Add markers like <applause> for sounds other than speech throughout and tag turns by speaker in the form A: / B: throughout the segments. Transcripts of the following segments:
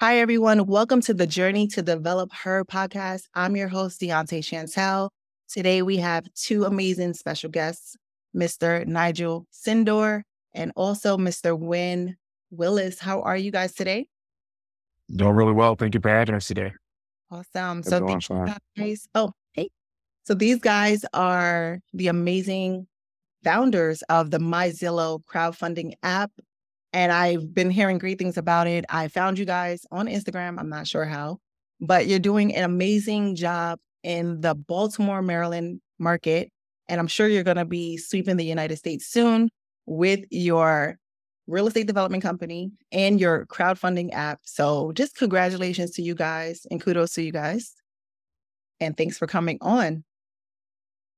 A: Hi, everyone. Welcome to the Journey to Develop Her podcast. I'm your host, Deontay Chantel. Today, we have two amazing special guests, Mr. Nigel Sidnor and also Mr. Win Willis. How are you guys today?
B: Doing really well. Thank you for having us today.
A: Awesome. So, guys. Oh, hey. So, these guys are the amazing founders of the MyZoro crowdfunding app and I've been hearing great things about it. I found you guys on Instagram. I'm not sure how, but you're doing an amazing job in the Baltimore, Maryland market. And I'm sure you're going to be sweeping the United States soon with your real estate development company and your crowdfunding app. So just congratulations to you guys and kudos to you guys. And thanks for coming on.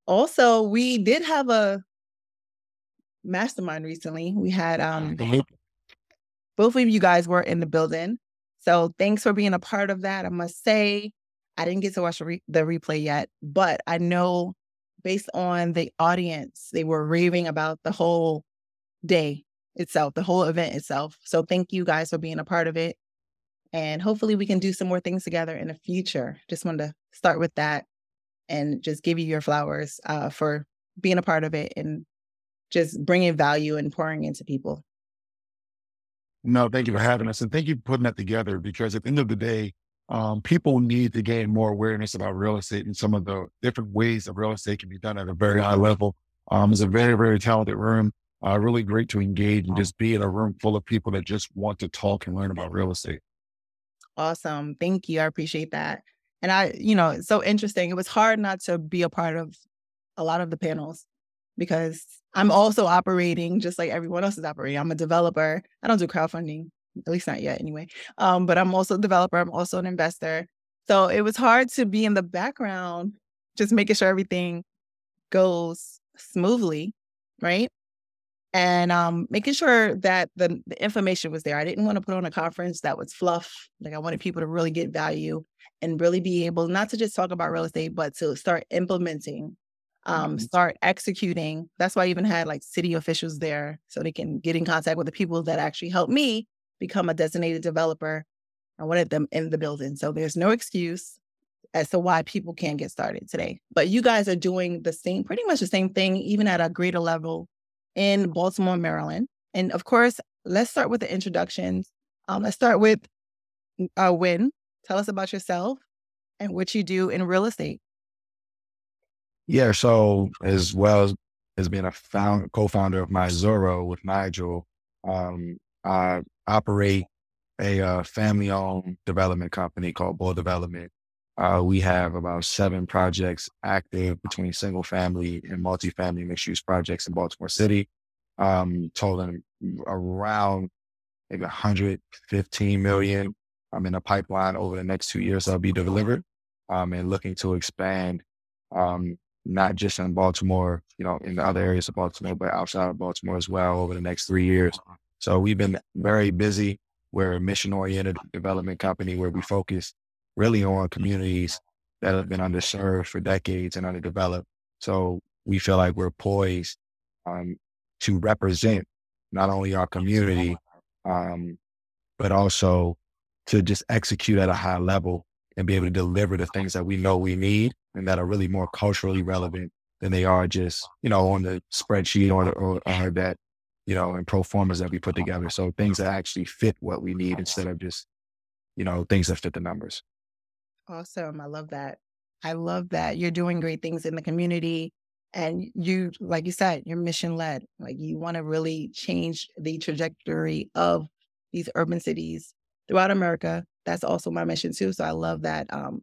A: Also, we did have a mastermind recently. We had um both of you guys were in the building. So thanks for being a part of that. I must say, I didn't get to watch the, re- the replay yet, but I know based on the audience, they were raving about the whole day itself, the whole event itself. So thank you guys for being a part of it. And hopefully we can do some more things together in the future. Just wanted to start with that and just give you your flowers uh, for being a part of it and just bringing value and pouring into people.
B: No, thank you for having us. And thank you for putting that together because at the end of the day, um, people need to gain more awareness about real estate and some of the different ways that real estate can be done at a very high level. Um, it's a very, very talented room. Uh, really great to engage and just be in a room full of people that just want to talk and learn about real estate.
A: Awesome. Thank you. I appreciate that. And I, you know, it's so interesting. It was hard not to be a part of a lot of the panels because I'm also operating just like everyone else is operating. I'm a developer. I don't do crowdfunding, at least not yet anyway. Um, but I'm also a developer. I'm also an investor. So it was hard to be in the background, just making sure everything goes smoothly, right? And um, making sure that the, the information was there. I didn't want to put on a conference that was fluff. Like I wanted people to really get value and really be able not to just talk about real estate, but to start implementing um, mm-hmm. start executing. That's why I even had like city officials there so they can get in contact with the people that actually helped me become a designated developer. I wanted them in the building. So there's no excuse as to why people can't get started today. But you guys are doing the same, pretty much the same thing, even at a greater level in Baltimore, Maryland. And of course, let's start with the introductions. Um, let's start with uh, Win. Tell us about yourself and what you do in real estate.
B: Yeah. So as well as, as being a found, co-founder of MyZoro with Nigel, um, I operate a uh, family-owned development company called Bull Development. Uh, we have about seven projects active between single family and multifamily mixed use projects in Baltimore City, um, totaling around maybe 115 million. I'm in a pipeline over the next two years. that'll be delivered um, and looking to expand um, not just in Baltimore, you know, in the other areas of Baltimore, but outside of Baltimore as well over the next three years. So we've been very busy. We're a mission oriented development company where we focus really on communities that have been underserved for decades and underdeveloped. So we feel like we're poised um, to represent not only our community, um, but also to just execute at a high level and be able to deliver the things that we know we need and that are really more culturally relevant than they are just, you know, on the spreadsheet or, or, or that, you know, and pro formas that we put together. So things that actually fit what we need instead of just, you know, things that fit the numbers.
A: Awesome. I love that. I love that. You're doing great things in the community. And you, like you said, you're mission led. Like you want to really change the trajectory of these urban cities throughout America. That's also my mission too. So I love that um,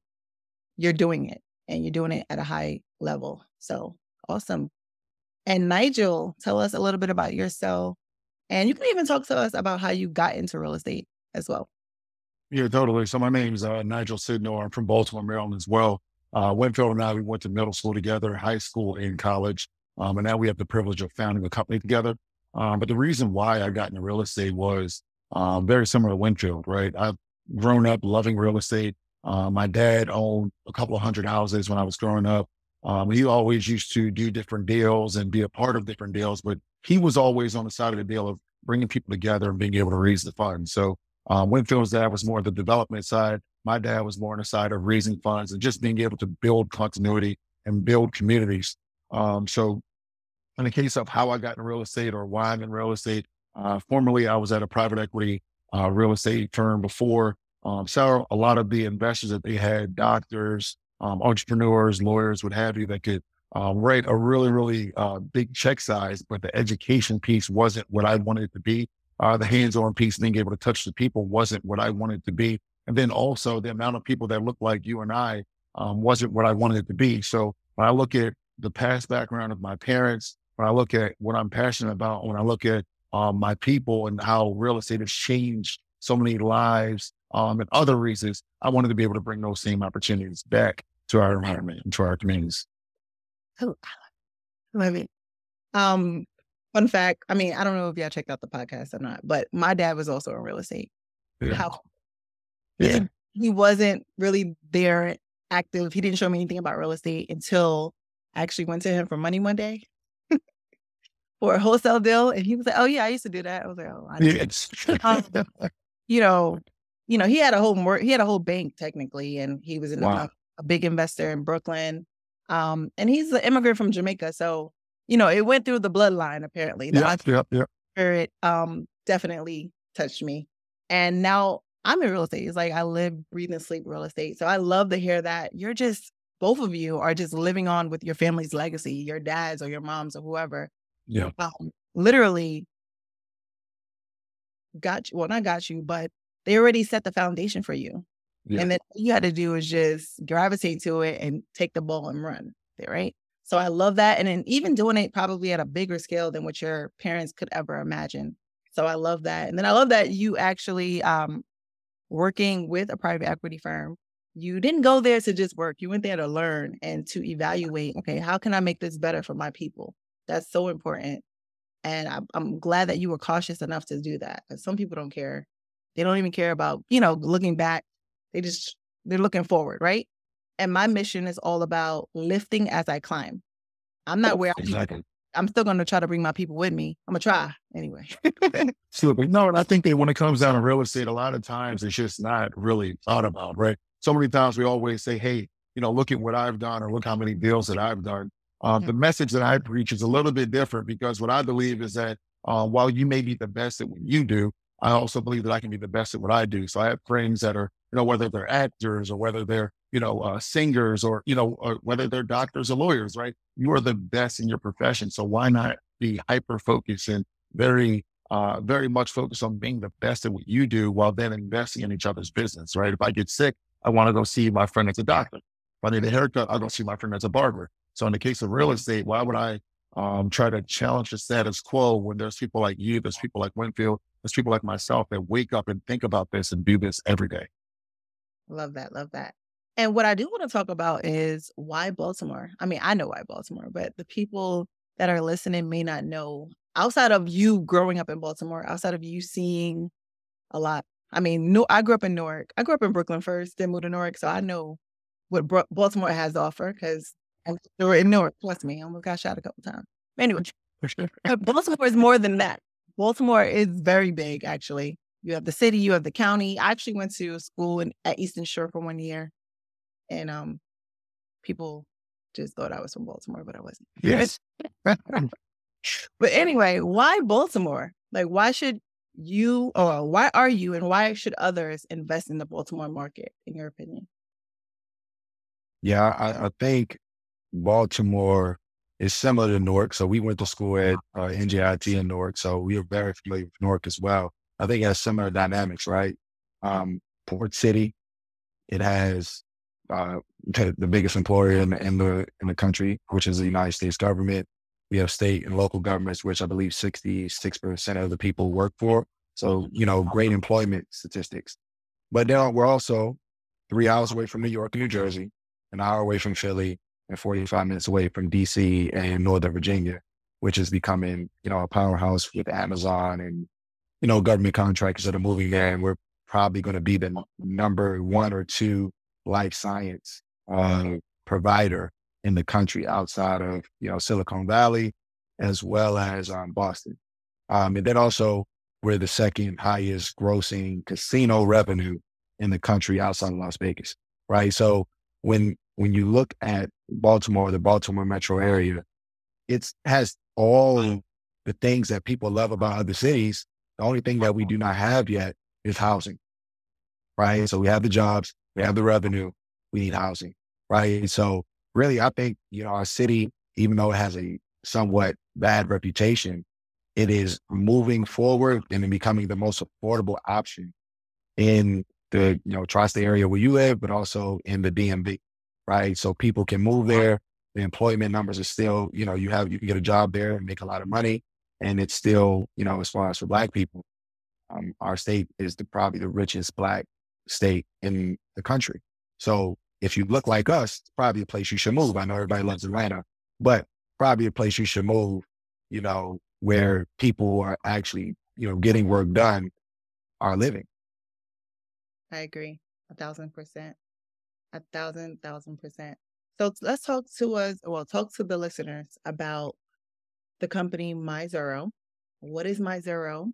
A: you're doing it and you're doing it at a high level. So awesome. And Nigel, tell us a little bit about yourself. And you can even talk to us about how you got into real estate as well.
B: Yeah, totally. So my name is uh, Nigel Sidnor. I'm from Baltimore, Maryland as well. Uh, Winfield and I, we went to middle school together, high school and college. Um, and now we have the privilege of founding a company together. Um, but the reason why I got into real estate was um, very similar to Winfield, right? I've grown up loving real estate. Uh, my dad owned a couple of hundred houses when I was growing up. Um, he always used to do different deals and be a part of different deals, but he was always on the side of the deal of bringing people together and being able to raise the funds. So
C: Um, Winfield's dad was more the development side. My dad was more on the side of raising funds and just being able to build continuity and build communities. Um, so in the case of how I got in real estate or why I'm in real estate, uh, formerly I was at a private equity uh, real estate firm before. Um, so a lot of the investors that they had, doctors, um, entrepreneurs, lawyers, what have you, that could um, write a really, really uh, big check size, but the education piece wasn't what I wanted it to be. Uh, the hands-on piece, being able to touch the people, wasn't what I wanted to be. And then also the amount of people that looked like you and I um, wasn't what I wanted it to be. So when I look at the past background of my parents, when I look at what I'm passionate about, when I look at um, my people and how real estate has changed so many lives um, and other reasons, I wanted to be able to bring those same opportunities back to our environment and to our communities.
A: Oh, I love it. Um, fun fact. I mean, I don't know if y'all checked out the podcast or not, but my dad was also in real estate. Yeah. How? Yeah. He, he wasn't really there active. He didn't show me anything about real estate until I actually went to him for money one day <laughs> for a wholesale deal, and he was like, "Oh yeah, I used to do that." I was like, "Oh, I yes. um, you know, you know, he had a whole more, he had a whole bank technically, and he was in wow. a, a, big investor in Brooklyn. Um, and he's an immigrant from Jamaica, so you know, it went through the bloodline. Apparently,
C: the yeah, yeah,
A: spirit um definitely touched me, and now I'm in real estate. It's like I live, breathe, and sleep real estate. So I love to hear that you're just both of you are just living on with your family's legacy, your dads or your moms or whoever.
C: Yeah.
A: Um, literally got you. Well, not got you, but they already set the foundation for you. Yeah. And then all you had to do is just gravitate to it and take the ball and run. Right. So I love that. And then even doing it probably at a bigger scale than what your parents could ever imagine. So I love that. And then I love that you actually um working with a private equity firm you didn't go there to just work. You went there to learn and to evaluate, okay, how can I make this better for my people? That's so important. And I'm, I'm glad that you were cautious enough to do that because some people don't care. They don't even care about, you know, looking back. They just, they're looking forward, right? And my mission is all about lifting as I climb. I'm not where exactly. I'm still going to try to bring my people with me. I'm going to try anyway. <laughs>
C: no, and I think that when it comes down to real estate, a lot of times it's just not really thought about, right? so many times we always say, hey, you know, look at what I've done or look how many deals that I've done. Uh, The message that I preach is a little bit different because what I believe is that uh, while you may be the best at what you do, I also believe that I can be the best at what I do. So I have friends that are, you know, whether they're actors or whether they're, you know, uh, singers or, you know, or whether they're doctors or lawyers, right? You are the best in your profession. So why not be hyper focused and very, uh, very much focused on being the best at what you do while then investing in each other's business, right? If I get sick, I want to go see my friend as a doctor. If I need a haircut, I go see my friend as a barber. So in the case of real estate, why would I um, try to challenge the status quo when there's people like you, there's people like Winfield, there's people like myself that wake up and think about this and do this every day.
A: Love that. Love that. And what I do want to talk about is why Baltimore. I mean, I know why Baltimore, but the people that are listening may not know outside of you growing up in Baltimore, outside of you seeing a lot I mean, no, I grew up in Newark. I grew up in Brooklyn first, then moved to Newark, so I know what Baltimore has to offer because they were in Newark. Trust me, I almost got shot a couple times. Anyway, <laughs> <laughs> Baltimore is more than that. Baltimore is very big, actually. You have the city, you have the county. I actually went to school in, at Eastern Shore for one year, and um, people just thought I was from Baltimore, but I wasn't.
C: Yes. <laughs>
A: but anyway, why Baltimore? Like, why should you or why are you and why should others invest in the Baltimore market, in your opinion?
C: Yeah, I, I think Baltimore is similar to Newark. So we went to school at uh, NJIT in Newark. So we are very familiar with Newark as well. I think it has similar dynamics, right? Um, Port City, it has uh, the biggest employer in, in the in the country, which is the United States government. We have state and local governments, which I believe 66% of the people work for. So, you know, great employment statistics. But then we're also three hours away from New York New Jersey, an hour away from Philly, and 45 minutes away from DC and Northern Virginia, which is becoming, you know, a powerhouse with Amazon and, you know, government contractors that are moving there. And we're probably going to be the number one or two life science uh, provider in the country outside of, you know, Silicon Valley, as well as um, Boston. Um, and then also
B: we're the second highest grossing casino revenue in the country outside of Las Vegas. Right. So when when you look at Baltimore, the Baltimore metro area, it has all the things that people love about other cities. The only thing that we do not have yet is housing. Right. So we have the jobs, we have the revenue, we need housing. Right. So really, I think, you know, our city, even though it has a somewhat bad reputation, it is moving forward and becoming the most affordable option in the you know tri-state area where you live, but also in the DMV, right? So people can move there. The employment numbers are still, you know, you have you can get a job there and make a lot of money, and it's still, you know, as far as for Black people, um, our state is the, probably the richest Black state in the country. So if you look like us, it's probably a place you should move. I know everybody loves Atlanta, but probably a place you should move, you know, where people are actually, you know, getting work done are living.
A: I agree. A thousand percent. A thousand, thousand percent. So let's talk to us, well, talk to the listeners about the company MyZoro. What is MyZoro?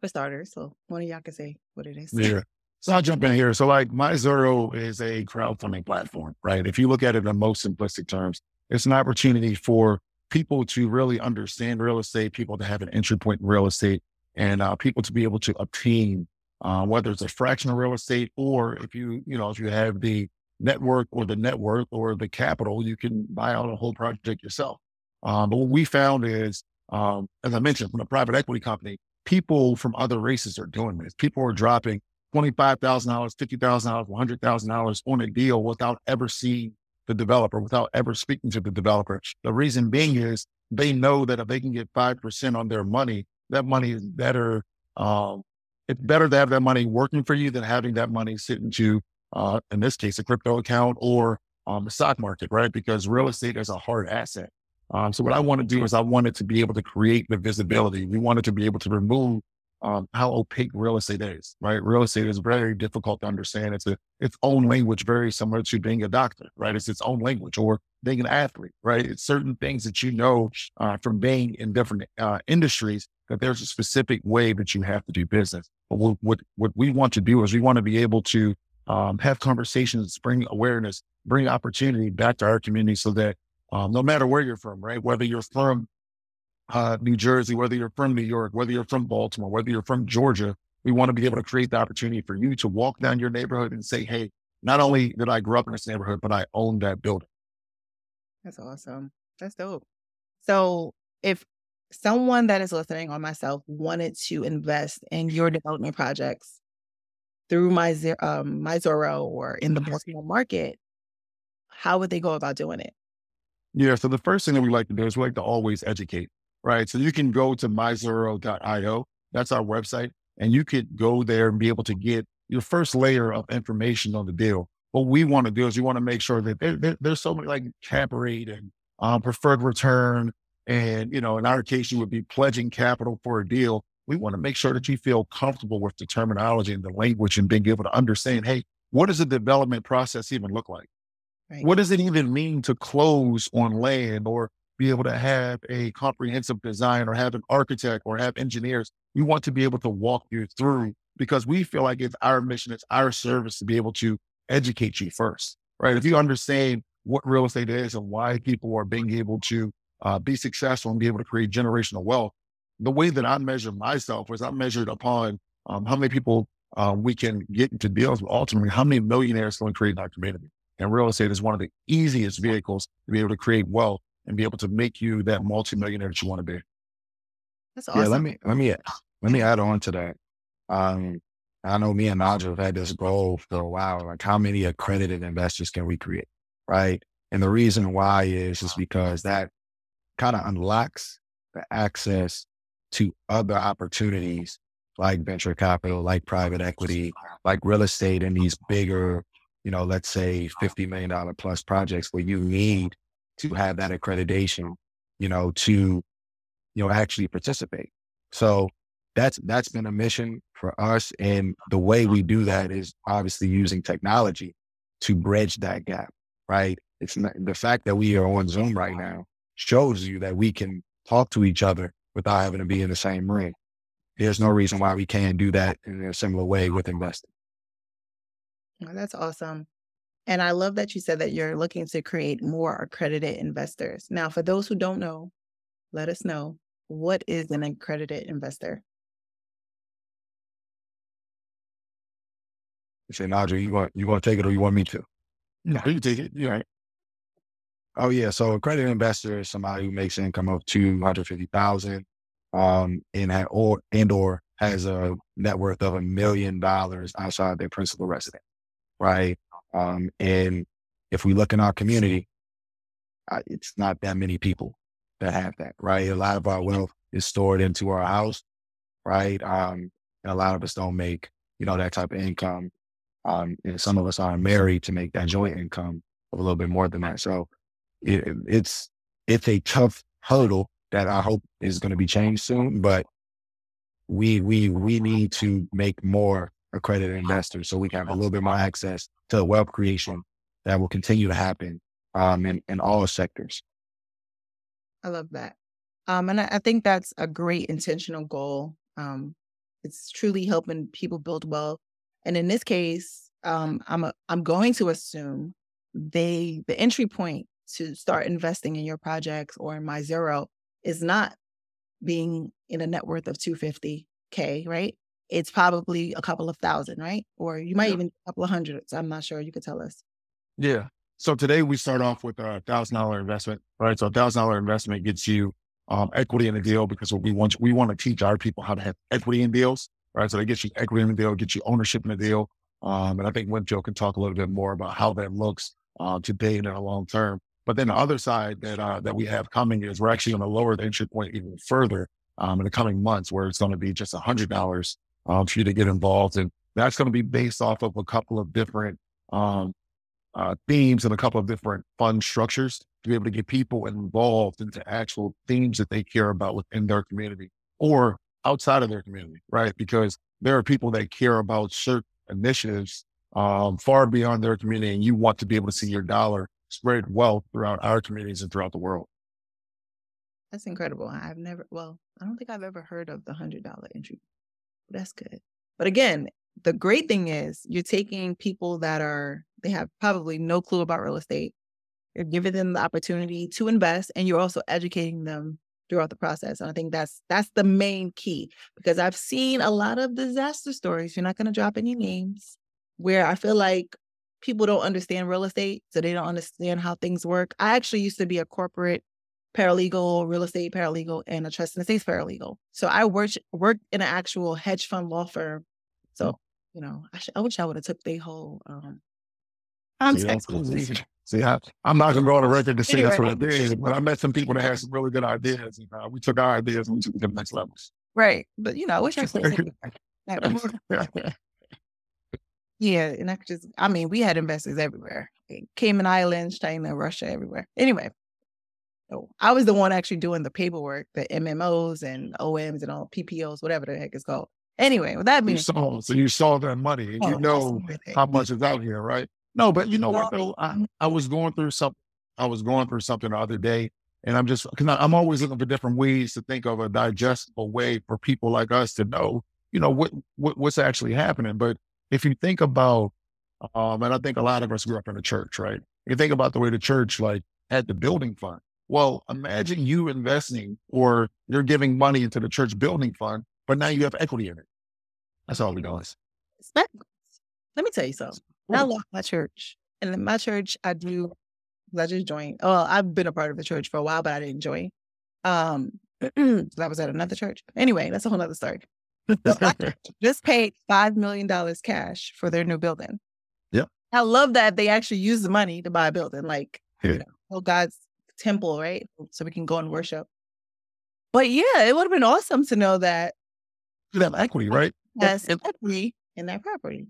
A: For starters, so one of y'all can say what it is.
C: Yeah. So I'll jump in here. So like MyZoro is a crowdfunding platform, right? If you look at it in the most simplistic terms, it's an opportunity for people to really understand real estate, people to have an entry point in real estate, and uh, people to be able to obtain uh, whether it's a fraction of real estate or if you you know if you have the network or the network or the capital, you can buy out a whole project yourself. Um, but what we found is, um, as I mentioned, from a private equity company, people from other races are doing this. People are dropping $25,000, $50,000, $100,000 on a deal without ever seeing the developer without ever speaking to the developer. The reason being is they know that if they can get 5% on their money, that money is better. Um, it's better to have that money working for you than having that money sitting to, uh, in this case, a crypto account or um, the stock market, right? Because real estate is a hard asset. Um, so what I want to do is I wanted to be able to create the visibility. We wanted to be able to remove um, how opaque real estate is, right? Real estate is very difficult to understand. It's a, its own language, very similar to being a doctor, right? It's its own language or being an athlete, right? It's certain things that you know uh, from being in different uh, industries that there's a specific way that you have to do business. But what, what, what we want to do is we want to be able to um, have conversations, bring awareness, bring opportunity back to our community so that um, no matter where you're from, right? Whether you're from uh, New Jersey, whether you're from New York, whether you're from Baltimore, whether you're from Georgia, we want to be able to create the opportunity for you to walk down your neighborhood and say, Hey, not only did I grow up in this neighborhood, but I own that building.
A: That's awesome. That's dope. So if someone that is listening on myself wanted to invest in your development projects through my um MyZoro or in the Baltimore market, how would they go about doing it?
C: Yeah. So the first thing that we like to do is we like to always educate right? So you can go to myzoro.io. That's our website. And you could go there and be able to get your first layer of information on the deal. What we want to do is we want to make sure that there, there, there's so many like cap rate and um, preferred return. And, you know, in our case, you would be pledging capital for a deal. We want to make sure that you feel comfortable with the terminology and the language and being able to understand, hey, what does the development process even look like? Right. What does it even mean to close on land or be able to have a comprehensive design or have an architect or have engineers. We want to be able to walk you through because we feel like it's our mission, it's our service to be able to educate you first, right? If you understand what real estate is and why people are being able to uh, be successful and be able to create generational wealth, the way that I measure myself was I measured upon um, how many people uh, we can get into deals with ultimately how many millionaires can we create in our community. And real estate is one of the easiest vehicles to be able to create wealth and be able to make you that multimillionaire that you want to be.
B: That's awesome. Yeah, let me let me let me add on to that. Um, I know me and Naja have had this goal for a while. Like, how many accredited investors can we create, right? And the reason why is is because that kind of unlocks the access to other opportunities like venture capital, like private equity, like real estate, and these bigger, you know, let's say fifty million dollar plus projects where you need to have that accreditation, you know, to, you know, actually participate. So that's, that's been a mission for us. And the way we do that is obviously using technology to bridge that gap, right? It's not, the fact that we are on Zoom right now shows you that we can talk to each other without having to be in the same room. there's no reason why we can't do that in a similar way with investing.
A: that's awesome. And I love that you said that you're looking to create more accredited investors. Now, for those who don't know, let us know what is an accredited investor?
B: Say, Nadja, you want you want to take it or you want me to?
C: No, you take it. You're right.
B: Oh yeah. So a credit investor is somebody who makes income of two hundred fifty thousand, um, and ha- or and or has a net worth of a million dollars outside their principal residence, right? Um, and if we look in our community, uh, it's not that many people that have that, right? A lot of our wealth is stored into our house, right? Um, and a lot of us don't make, you know, that type of income. Um, and some of us are married to make that joint income a little bit more than that. So it, it's it's a tough hurdle that I hope is going to be changed soon. But we we we need to make more accredited investors so we can have a little bit more access to wealth creation that will continue to happen um, in in all sectors.
A: I love that. Um, and I, I think that's a great intentional goal. Um, it's truly helping people build wealth. And in this case, um, I'm a, I'm going to assume they the entry point to start investing in your projects or in MyZoro is not being in a net worth of 250k, right? It's probably a couple of thousand, right? Or you might yeah. even a couple of hundreds. I'm not sure. You could tell us.
C: Yeah. So today we start off with a thousand dollar investment, right? So a thousand dollar investment gets you um, equity in the deal because what we want we want to teach our people how to have equity in deals, right? So they get you equity in the deal, get you ownership in the deal, um, and I think Winfield can talk a little bit more about how that looks uh, today and in the long term. But then the other side that uh, that we have coming is we're actually going to lower the entry point even further um, in the coming months, where it's going to be just hundred dollars um, for you to get involved, and that's going to be based off of a couple of different um, uh, themes and a couple of different fund structures to be able to get people involved into actual themes that they care about within their community or outside of their community, right? Because there are people that care about certain initiatives um, far beyond their community, and you want to be able to see your dollar spread wealth throughout our communities and throughout the world.
A: That's incredible. I've never, well, I don't think I've ever heard of the $100 entry. That's good. But again, the great thing is you're taking people that are they have probably no clue about real estate. You're giving them the opportunity to invest and you're also educating them throughout the process. And I think that's that's the main key because I've seen a lot of disaster stories. You're not going to drop any names where I feel like people don't understand real estate, so they don't understand how things work. I actually used to be a corporate paralegal, real estate paralegal, and a trust and estates paralegal. So I worked worked in an actual hedge fund law firm. So you know, I, sh- I wish I would have took the whole um, context.
C: See, see I, am not gonna go on the record to say that's what I did, but I met some people that had some really good ideas, and uh, we took our ideas and we took them to the next levels.
A: Right, but you know, I wish I could. yeah, and I could just, I mean, we had investors everywhere, Cayman Islands, China, Russia, everywhere. Anyway, so I was the one actually doing the paperwork, the MMOs and OMs and all PPOs, whatever the heck it's called. Anyway, with that being
C: saw, so you saw that money oh, you know how much is out here, right? No, but you know what though? I, I was going through something. I was going through something the other day, and I'm just because I'm always looking for different ways to think of a digestible way for people like us to know, you know, what, what what's actually happening. But if you think about, um, and I think a lot of us grew up in a church, right? You think about the way the church like had the building fund. Well, imagine you investing or you're giving money into the church building fund but now you have equity in it. That's all we know.
A: Let me tell you something. I love my church. And in my church, I do, I just joined. Oh, I've been a part of the church for a while, but I didn't join. Um, <clears throat> that was at another church. Anyway, that's a whole other story. <laughs> just paid $5 million cash for their new building.
C: Yeah.
A: I love that they actually use the money to buy a building, like, yeah. you know, oh, God's temple, right? So we can go and worship. But yeah, it would have been awesome to know that
C: you have equity, right?
A: Yes, equity in that property.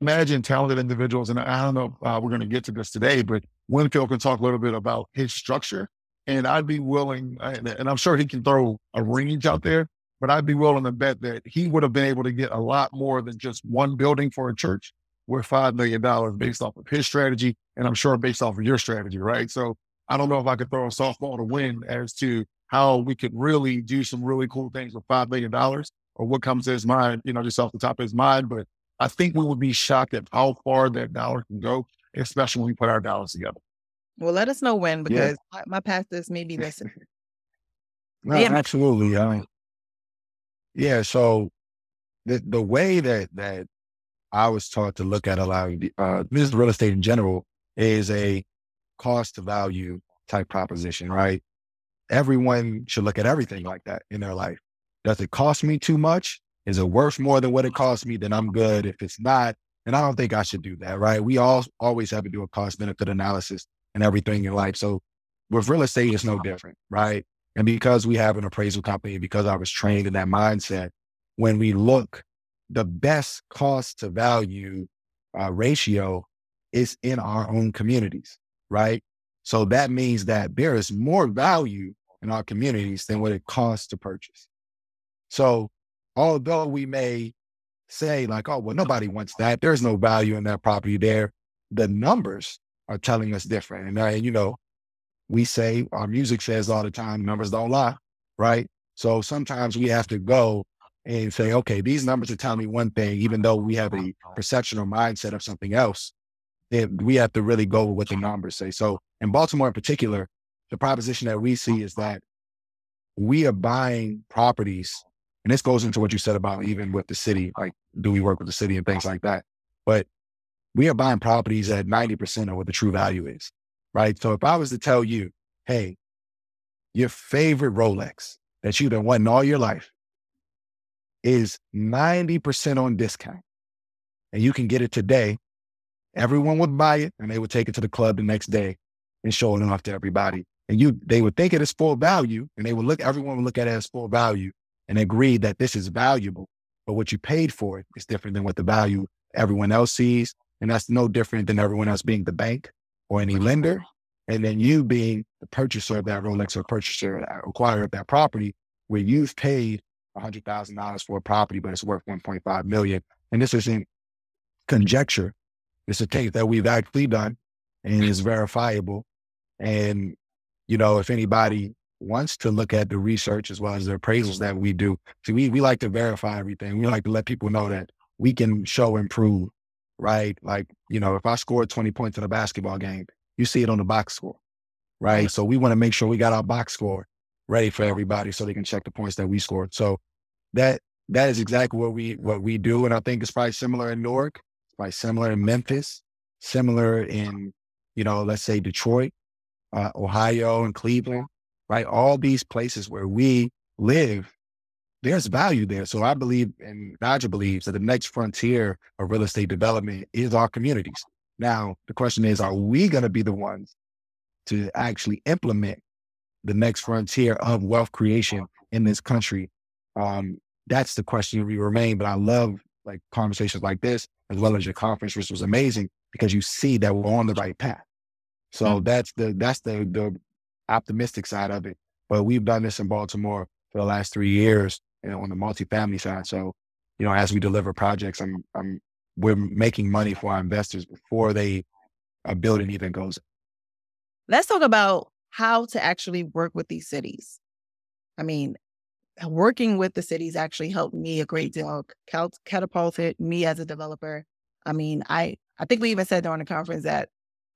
C: Imagine talented individuals, and I don't know uh, we're going to get to this today, but Winfield can talk a little bit about his structure, and I'd be willing, and I'm sure he can throw a range out there, but I'd be willing to bet that he would have been able to get a lot more than just one building for a church worth five million dollars based off of his strategy, and I'm sure based off of your strategy, right? So I don't know if I could throw a softball to win as to how we could really do some really cool things with five million dollars or what comes to his mind, you know, just off the top of his mind. But I think we would be shocked at how far that dollar can go, especially when we put our dollars together.
A: Well, let us know when because yeah. my, my pastors may be listening. <laughs>
B: no, yeah. absolutely. I yeah. So the the way that that I was taught to look at a lot of uh, this real estate in general is a cost to value type proposition, right? Everyone should look at everything like that in their life. Does it cost me too much? Is it worth more than what it costs me? Then I'm good. If it's not, and I don't think I should do that, right? We all always have to do a cost benefit analysis and everything in life. So with real estate, it's no different, right? And because we have an appraisal company, because I was trained in that mindset, when we look, the best cost to value uh, ratio is in our own communities, right? So that means that there is more value in our communities than what it costs to purchase. So although we may say like, oh, well, nobody wants that. There's no value in that property there. The numbers are telling us different. And, uh, you know, we say our music says all the time, numbers don't lie, right? So sometimes we have to go and say, okay, these numbers are telling me one thing, even though we have a perception or mindset of something else. we have to really go with what the numbers say. So in Baltimore in particular, the proposition that we see is that we are buying properties and this goes into what you said about even with the city, like, do we work with the city and things like that? But we are buying properties at 90% of what the true value is, right? So if I was to tell you, hey, your favorite Rolex that you've been wanting all your life is 90% on discount and you can get it today, everyone would buy it and they would take it to the club the next day and show it off to everybody. And you, they would think it is full value and they would look, everyone would look at it as full value and agree that this is valuable, but what you paid for it is different than what the value everyone else sees. And that's no different than everyone else being the bank or any lender. And then you being the purchaser of that Rolex or purchaser, uh, acquirer of that property, where you've paid $100,000 for a property, but it's worth 1.5 million. And this isn't conjecture. It's a case that we've actually done and is verifiable. And, you know, if anybody wants to look at the research as well as the appraisals that we do. See, we, we like to verify everything. We like to let people know that we can show improve, right? Like, you know, if I scored 20 points in a basketball game, you see it on the box score, right? So we want to make sure we got our box score ready for everybody so they can check the points that we scored. So that that is exactly what we what we do. And I think it's probably similar in Newark, it's probably similar in Memphis, similar in, you know, let's say Detroit, uh, Ohio and Cleveland right? All these places where we live, there's value there. So I believe, and Nigel believes, that the next frontier of real estate development is our communities. Now, the question is, are we going to be the ones to actually implement the next frontier of wealth creation in this country? Um, that's the question we remain. But I love like conversations like this, as well as your conference, which was amazing because you see that we're on the right path. So mm-hmm. that's the that's the the optimistic side of it. But we've done this in Baltimore for the last three years you know, on the multifamily side. So, you know, as we deliver projects, I'm, I'm, we're making money for our investors before they a building even goes.
A: Let's talk about how to actually work with these cities. I mean, working with the cities actually helped me a great deal, catapulted me as a developer. I mean, I I think we even said during the conference that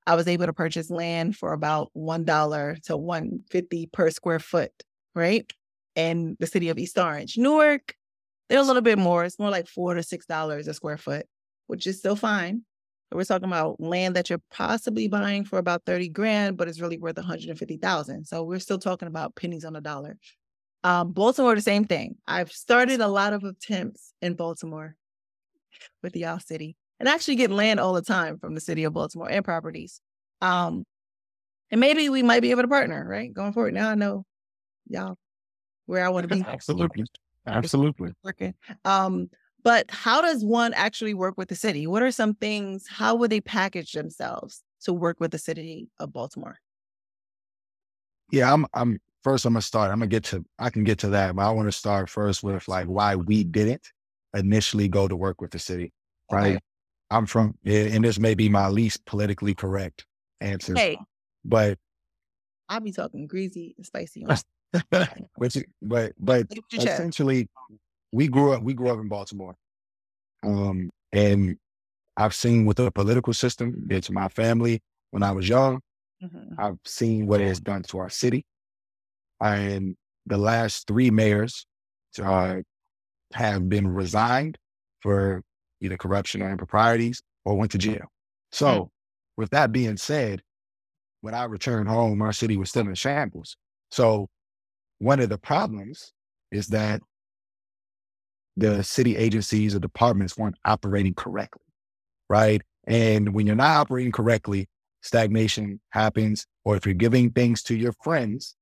A: I was able to purchase land for about $1 to 150 per square foot, right? In the city of East Orange. Newark, they're a little bit more. It's more like four to six dollars a square foot, which is still fine. But we're talking about land that you're possibly buying for about 30 grand, but it's really worth 150,000. So we're still talking about pennies on a dollar. Um, Baltimore, the same thing. I've started a lot of attempts in Baltimore with y'all city and actually get land all the time from the city of Baltimore and properties. Um, and maybe we might be able to partner, right? Going forward. Now I know y'all where I want to be. <laughs>
C: Absolutely. Absolutely.
A: Working. Um, but how does one actually work with the city? What are some things? How would they package themselves to work with the city of Baltimore?
B: Yeah, I'm I'm first I'm gonna start. I'm gonna get to I can get to that, but I want to start first with like why we didn't initially go to work with the city. Right. Okay. I'm from, and this may be my least politically correct answer. Hey, but
A: I'll be talking greasy and spicy. <laughs>
B: but but but essentially, we grew up, we grew up in Baltimore. Um, and I've seen with the political system did to my family when I was young. Mm-hmm. I've seen what it has done to our city. And the last three mayors uh, have been resigned for either corruption or improprieties or went to jail. So, mm-hmm. with that being said, when I returned home, our city was still in shambles. So, one of the problems is that the city agencies or departments weren't operating correctly, right? And when you're not operating correctly, stagnation happens. Or if you're giving things to your friends,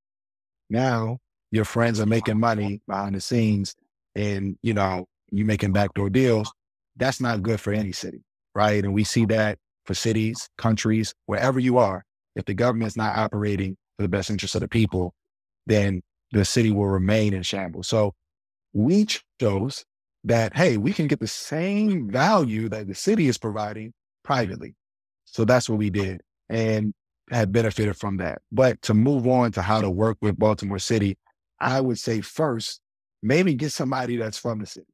B: now your friends are making money behind the scenes and, you know, you're making backdoor deals. That's not good for any city, right? And we see that for cities, countries, wherever you are. If the government's not operating for the best interest of the people, then the city will remain in shambles. So we chose that, hey, we can get the same value that the city is providing privately. So that's what we did and had benefited from that. But to move on to how to work with Baltimore City, I would say first, maybe get somebody that's from the city.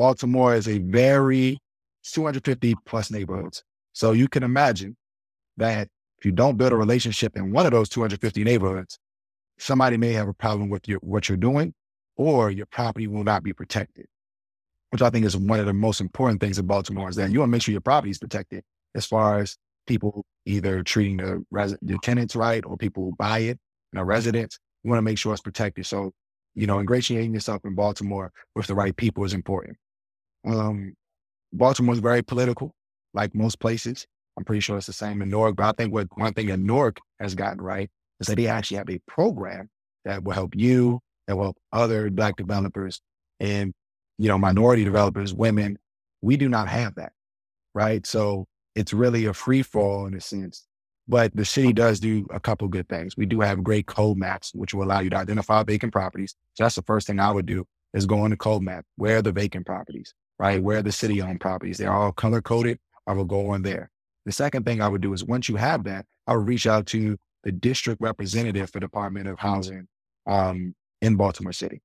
B: Baltimore is a very 250 plus neighborhoods. So you can imagine that if you don't build a relationship in one of those 250 neighborhoods, somebody may have a problem with your, what you're doing or your property will not be protected, which I think is one of the most important things in Baltimore is that you want to make sure your property is protected as far as people either treating the, res- the tenants right or people who buy it, and know, residents. You want to make sure it's protected. So, you know, ingratiating yourself in Baltimore with the right people is important. Um, Baltimore is very political, like most places. I'm pretty sure it's the same in Newark, but I think what one thing that Newark has gotten right is that they actually have a program that will help you that will help other black developers and you know minority developers, women. We do not have that, right? So it's really a free fall in a sense. But the city does do a couple good things. We do have great code maps, which will allow you to identify vacant properties. So that's the first thing I would do is go on the code map. Where are the vacant properties, right? Where are the city owned properties? They're all color coded. I will go on there. The second thing I would do is once you have that, I would reach out to the district representative for Department of Housing um, in Baltimore City.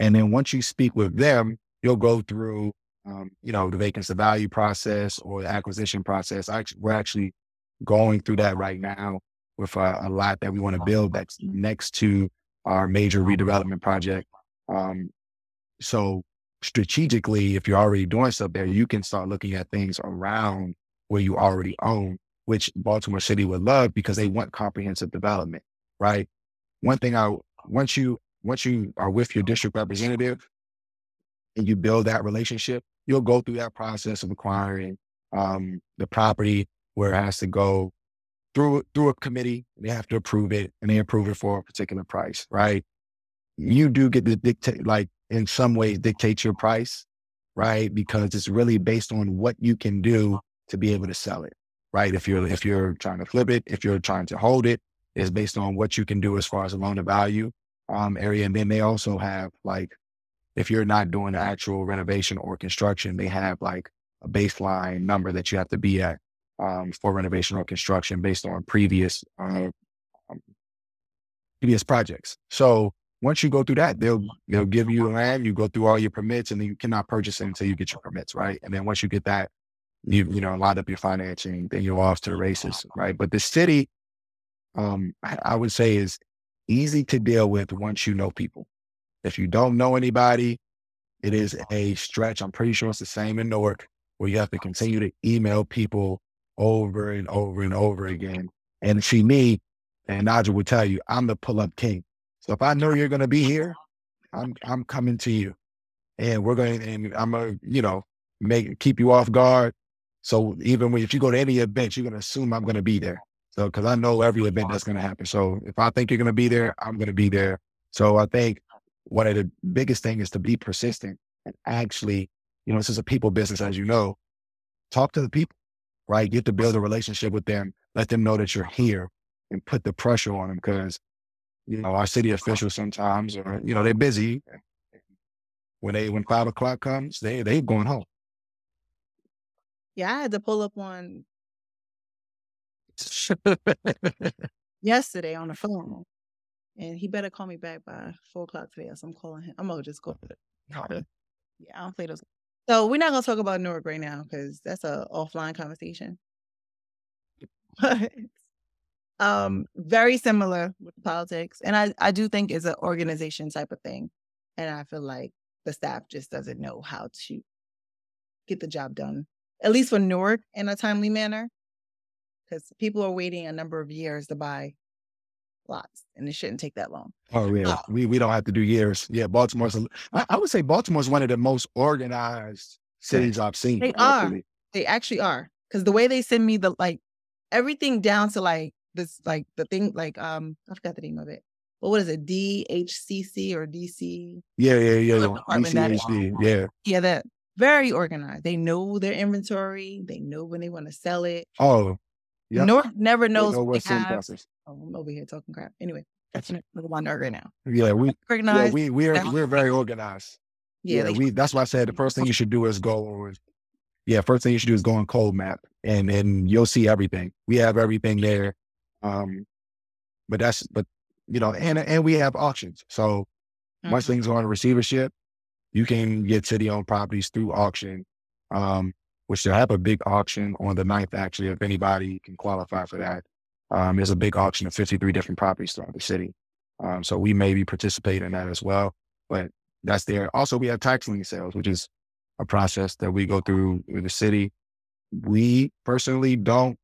B: And then once you speak with them, you'll go through, um, you know, the vacancy value process or the acquisition process. Actually, we're actually going through that right now with a, a lot that we want to build that's next to our major redevelopment project. Um, so strategically, if you're already doing stuff there, you can start looking at things around where you already own, which Baltimore City would love because they want comprehensive development, right? One thing I, once you once you are with your district representative and you build that relationship, you'll go through that process of acquiring um, the property where it has to go through through a committee. They have to approve it, and they approve it for a particular price, right? You do get to dictate, like in some ways, dictates your price, right? Because it's really based on what you can do to be able to sell it, right? If you're if you're trying to flip it, if you're trying to hold it, it's based on what you can do as far as a loan to value um, area. And then they also have like, if you're not doing the actual renovation or construction, they have like a baseline number that you have to be at um, for renovation or construction based on previous uh, um, previous projects. So once you go through that, they'll they'll give you land. You go through all your permits, and then you cannot purchase it until you get your permits, right? And then once you get that, you you know line up your financing, then you're off to the races, right? But the city, um, I, I would say is easy to deal with once you know people. If you don't know anybody, it is a stretch. I'm pretty sure it's the same in Newark where you have to continue to email people over and over and over again. And see me, and Nigel will tell you, I'm the pull up king. So if I know you're going to be here, I'm I'm coming to you, and we're going and I'm gonna you know make keep you off guard. So even when if you go to any event, you're going to assume I'm going to be there. So, because I know every event that's going to happen. So, if I think you're going to be there, I'm going to be there. So, I think one of the biggest things is to be persistent and actually, you know, this is a people business, as you know. Talk to the people, right? Get to build a relationship with them. Let them know that you're here and put the pressure on them because, you oh, know, our city officials sometimes are, you know, they're busy. When they when five o'clock comes, they they going home.
A: Yeah, I had to pull up on <laughs> yesterday on the phone. And he better call me back by four o'clock today, else I'm calling him. I'm gonna just go. Yeah, I don't play those. So we're not gonna talk about Newark right now because that's a offline conversation. <laughs> But um, very similar with politics, and I I do think it's an organization type of thing, and I feel like the staff just doesn't know how to get the job done, at least for Newark in a timely manner, because people are waiting a number of years to buy lots, and it shouldn't take that long.
B: Oh yeah, uh, we we don't have to do years. Yeah, Baltimore's. A, I, I would say Baltimore's one of the most organized cities I've seen.
A: They are. They actually are because the way they send me the like everything down to like this like the thing like um I forgot the name of it. But what is it? DHCC or DC?
B: Yeah, yeah, yeah. DCHD. Yeah.
A: Yeah, that very organized. They know their inventory. They know when they want to sell it.
B: Oh,
A: yeah. North never knows know what they have. Oh, I'm over here talking crap. Anyway, that's one right now.
B: Yeah, we organized. Yeah, we we're we're very organized. Yeah, yeah they, we. That's why I said the first thing you should do is go. Yeah, first thing you should do is go on CoDeMap, and and you'll see everything. We have everything there. Um, but that's but you know, and and we have auctions. So mm-hmm. once things go on receivership, you can get city owned properties through auction. Um, which they have a big auction on the 9th, actually, if anybody can qualify for that. Um, there's a big auction of 53 different properties throughout the city. Um, so we may be participating in that as well, but that's there. Also, we have tax lien sales, which is a process that we go through with the city. We personally don't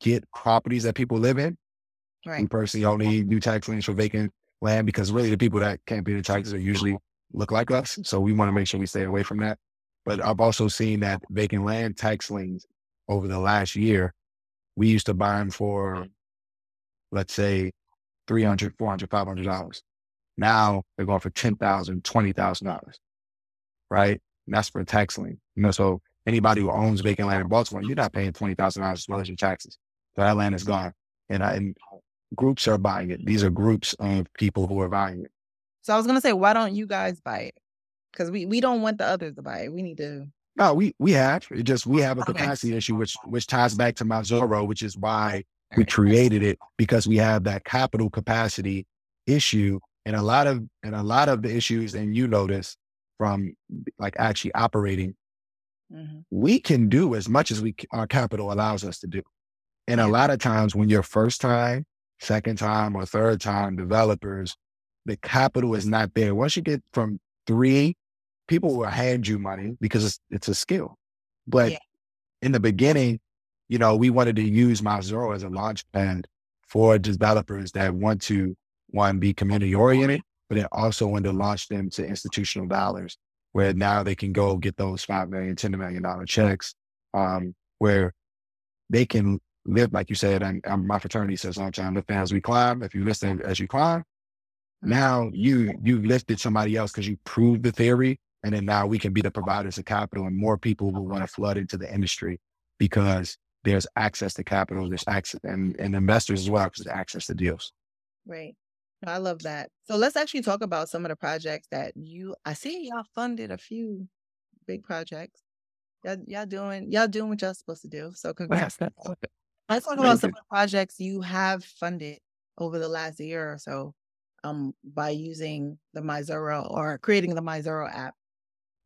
B: get properties that people live in. Right. We personally only do tax liens for vacant land because really the people that can't pay the taxes are usually look like us. So we want to make sure we stay away from that. But I've also seen that vacant land tax liens over the last year, we used to buy them for, let's say, 300 400 $500. Now they're going for $10,000, $20,000, right? And that's for a tax lien. You know, so anybody who owns vacant land in Baltimore, you're not paying $20,000 as well as your taxes. So that land is gone. And, I, and groups are buying it. These are groups of people who are buying it.
A: So I was going to say, why don't you guys buy it? because we we don't want the others to buy it. We need to.
B: No, we we have it just we have a capacity okay. issue, which which ties back to MyZoro, which is why we created it because we have that capital capacity issue, and a lot of and a lot of the issues, and you notice from like actually operating, mm-hmm. we can do as much as we our capital allows us to do, and a lot of times when you're first time, second time, or third time developers, the capital is not there. Once you get from three people will hand you money because it's, it's a skill. But yeah. in the beginning, you know, we wanted to use MyZoro as a launch pad for developers that want to, one, be community oriented, but then also want to launch them to institutional dollars where now they can go get those $5 million, $10 million checks, um, where they can live, like you said, and, and my fraternity says all the time, lift as we climb. If you listen as you climb, now you, you lifted somebody else because you proved the theory and then now we can be the providers of capital and more people will want to flood into the industry because there's access to capital, there's access and, and investors as well because there's access to deals.
A: Right. I love that. So let's actually talk about some of the projects that you I see y'all funded a few big projects. Y'all, y'all doing y'all doing what y'all supposed to do. So congrats. Let's talk about some of the projects you have funded over the last year or so um, by using the MyZoro or creating the MyZoro app.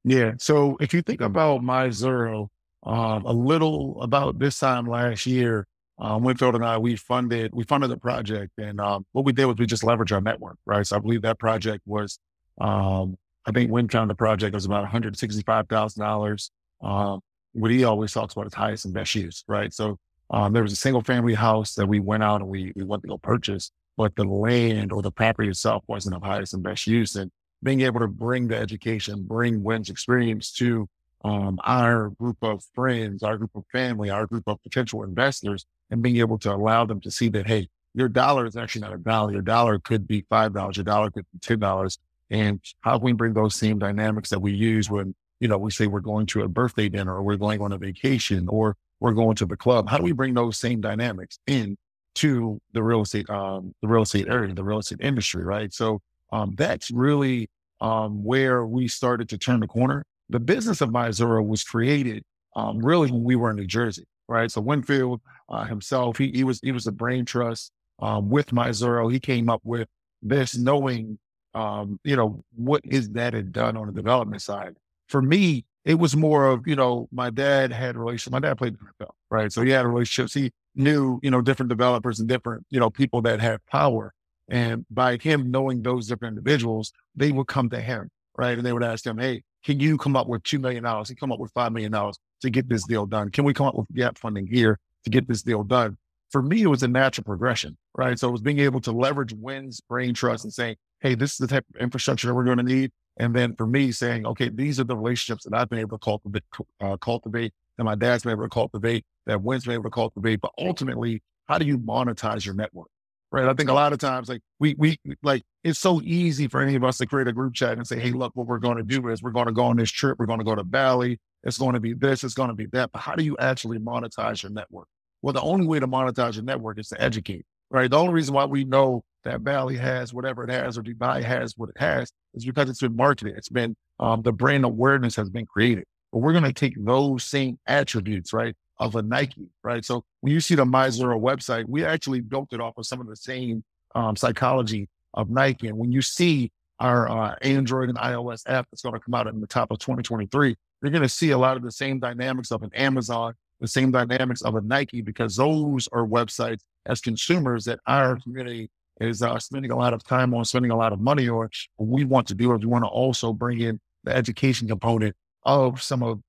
B: Yeah. So if you think about MyZoro, um, a little about this time last year, um, Winfield and I, we funded, we funded the project and, um, what we did was we just leveraged our network, right? So I believe that project was, um, I think Win found the project was about $165,000. Um, what he always talks about is highest and best use, right? So, um, there was a single family house that we went out and we, we went to go purchase, but the land or the property itself wasn't of highest and best use. And being able to bring the education, bring Wynn's experience to um, our group of friends, our group of family, our group of potential investors, and being able to allow them to see that, hey, your dollar is actually not a dollar. Your dollar could be $5, your dollar could be $10. And how can we bring those same dynamics that we use when, you know, we say we're going to a birthday dinner or we're going on a vacation or we're going to the club? How do we bring those same dynamics in to the real estate, um, the real estate area, the real estate industry, right? So um, that's really um, where we started to turn the corner. The business of MyZoro was created um, really when we were in New Jersey, right? So Winfield uh, himself, he, he was he was a brain trust um, with MyZoro. He came up with this, knowing
C: um, you know, what is that had done on the development side? For me, it was more of, you know, my dad had relationships. My dad played NFL, right? So he had relationships. He knew, you know, different developers and different, you know, people that had power. And by him knowing those different individuals, they would come to him, right? And they would ask him, Hey, can you come up with $2 million? He come up with $5 million to get this deal done. Can we come up with gap funding here to get this deal done? For me, it was a natural progression, right? So it was being able to leverage Wynn's brain trust and saying, Hey, this is the type of infrastructure that we're going to need. And then for me saying, okay, these are the relationships that I've been able to cultivate, uh, cultivate that my dad's been able to cultivate, that Wynn's been able to cultivate. But ultimately, how do you monetize your network? Right. I think a lot of times, like we, we, like it's so easy for any of us to create a group chat and say, Hey, look, what we're going to do is we're going to go on this trip. We're going to go to Bali. It's going to be this. It's going to be that. But how do you actually monetize your network? Well, the only way to monetize your network is to educate, right? The only reason why we know that Bali has whatever it has or Dubai has what it has is because it's been marketed. It's been, um, the brand awareness has been created. But we're going to take those same attributes, right, of a Nike, right? So when you see the MyZoro website, we actually built it off of some of the same um, psychology of Nike. And when you see our uh, Android and iOS app that's going to come out in the top of 2023, you're going to see a lot of the same dynamics of an Amazon, the same dynamics of a Nike, because those are websites as consumers that our community is uh, spending a lot of time on, spending a lot of money or What we want to do is we want to also bring in the education component of some of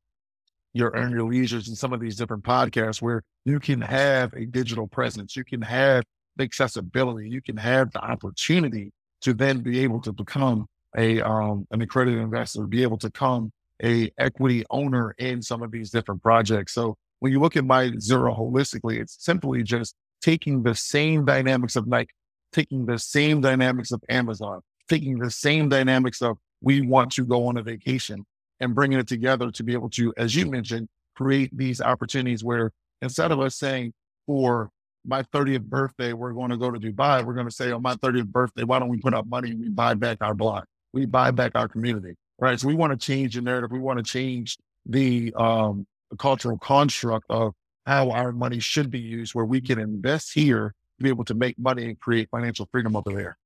C: your earn your leisures and some of these different podcasts where you can have a digital presence, you can have the accessibility, you can have the opportunity to then be able to become a um, an accredited investor, be able to become a equity owner in some of these different projects. So when you look at MyZoro holistically, it's simply just taking the same dynamics of like taking the same dynamics of Amazon, taking the same dynamics of we want to go on a vacation and bringing it together to be able to, as you mentioned, create these opportunities where instead of us saying for my 30th birthday, we're going to go to Dubai, we're going to say on my 30th birthday, why don't we put up money we buy back our block? We buy back our community, right? So we want to change the narrative. We want to change the, um, the cultural construct of how our money should be used, where we can invest here to be able to make money and create financial freedom over there.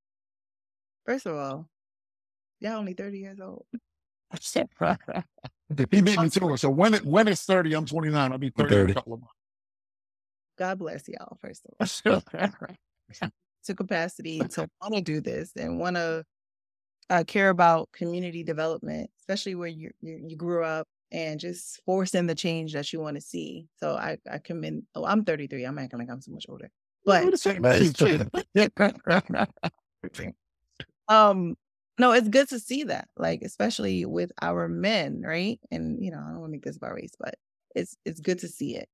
A: First of all, y'all only 30 years old. <laughs>
C: he beat me to it. So when it when it's 30, I'm 29. I'll be 30, 30. in a couple of months.
A: God bless y'all, first of all. <laughs> to capacity to want to do this and want to uh, care about community development, especially where you, you, you grew up and just forcing the change that you want to see. So I I commend. Oh, I'm 33. I'm acting like I'm so much older, but <laughs> um, no, it's good to see that, like especially with our men, right? And you know, I don't want to make this about race, but it's it's good to see it.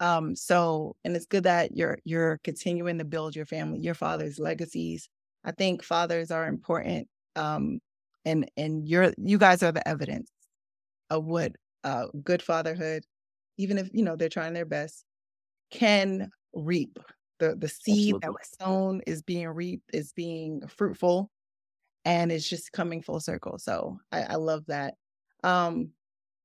A: Um, so and it's good that you're you're continuing to build your family, your father's legacies. I think fathers are important. Um, and and you're you guys are the evidence of what uh, good fatherhood, even if you know they're trying their best, can reap. The the seed Absolutely. that was sown is being reaped, is being fruitful, and it's just coming full circle. So I, I love that. Um,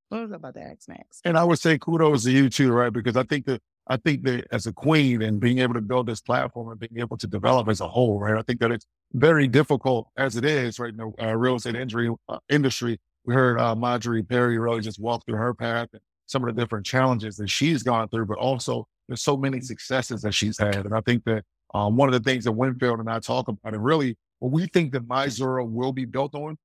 A: what was about the X Max?
C: And I would say kudos to you too, right? Because I think that I think that as a queen and being able to build this platform and being able to develop as a whole, right? I think that it's very difficult as it is, right? In the uh, real estate injury, uh, industry we heard uh, Marjorie Perry really just walk through her path and some of the different challenges that she's gone through, but also there's so many successes that she's had. And I think that um, one of the things that Winfield and I talk about, and really what we think that MyZoro will be built on,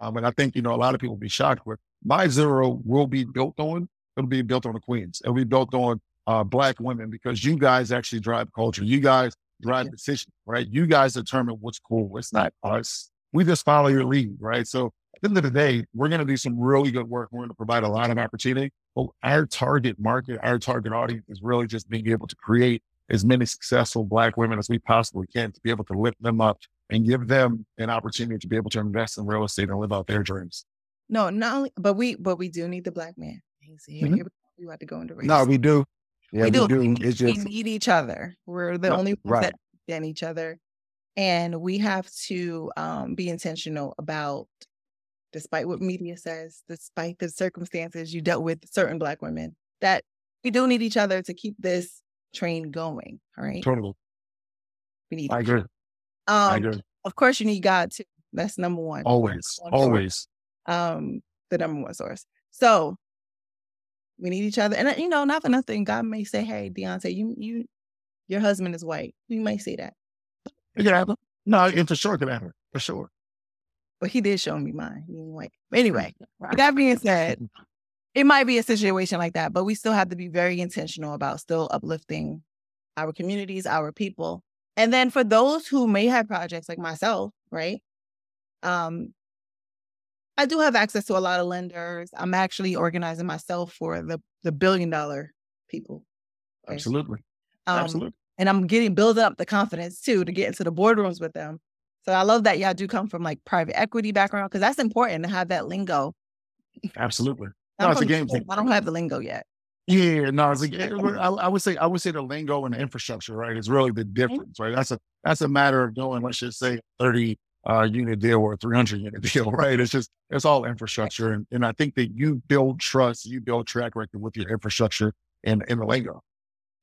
C: um, and I think, you know, a lot of people will be shocked with MyZoro will be built on, it'll be built on the queens. It'll be built on uh, black women because you guys actually drive culture. You guys drive decisions, right? You guys determine what's cool. It's not us. We just follow your lead, right? So the end of the day, we're going to do some really good work. We're going to provide a lot of opportunity. But our target market, our target audience is really just being able to create as many successful Black women as we possibly can to be able to lift them up and give them an opportunity to be able to invest in real estate and live out their dreams.
A: No, not only, but we, but we do need the Black man. Mm-hmm. You have to go into race.
B: No, we do.
A: Yeah, we, do. We, do. It's just, we need each other. We're the no, only ones right. that understand each other. And we have to um, be intentional about despite what media says, despite the circumstances you dealt with certain Black women, that we do need each other to keep this train going. All right.
C: Totally.
A: We need.
C: I agree. Um,
A: I agree. Of course, you need God too. That's number one.
C: Always,
A: one
C: always.
A: Um, the number one source. So we need each other, and uh, you know, not for nothing. God may say, "Hey, Deontay, you you your husband is white." You might say that.
C: It could happen. No, it for sure it could happen for sure.
A: But he did show me mine. He white. But anyway, that being said, it might be a situation like that, but we still have to be very intentional about still uplifting our communities, our people. And then for those who may have projects like myself, right? Um, I do have access to a lot of lenders. I'm actually organizing myself for the the billion dollar people.
C: Absolutely.
A: Um, Absolutely. And I'm getting build up the confidence too to get into the boardrooms with them. So I love that y'all do come from like private equity background because that's important to have that lingo.
C: Absolutely. No, it's a game.
A: I don't have the lingo yet.
C: Yeah, no, it's a, <laughs> I, I would say I would say the lingo and the infrastructure, right, is really the difference, right? That's a that's a matter of doing, let's just say, thirty uh, unit deal or a three hundred unit <laughs> deal, right? It's just it's all infrastructure, and, and I think that you build trust, you build track record with your infrastructure and in the lingo.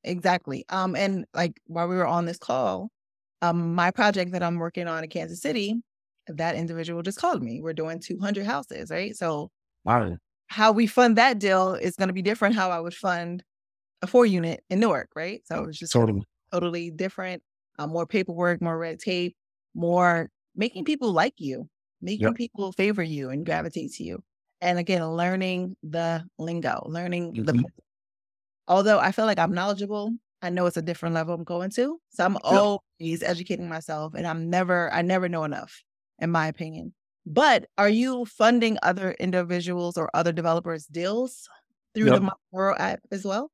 A: Exactly. Um, and like while we were on this call, um, my project that I'm working on in Kansas City, that individual just called me. We're doing 200 houses, right? So
C: wow
A: how we fund that deal is going to be different how I would fund a four unit in Newark, right? So it's just totally, totally different. Uh, more paperwork, more red tape, more making people like you, making yep. people favor you and gravitate to you. And again, learning the lingo, learning mm-hmm. the. Although I feel like I'm knowledgeable, I know it's a different level I'm going to. So I'm always educating myself, and I'm never, I never know enough, in my opinion. But are you funding other individuals or other developers deals through yep. the World app as well?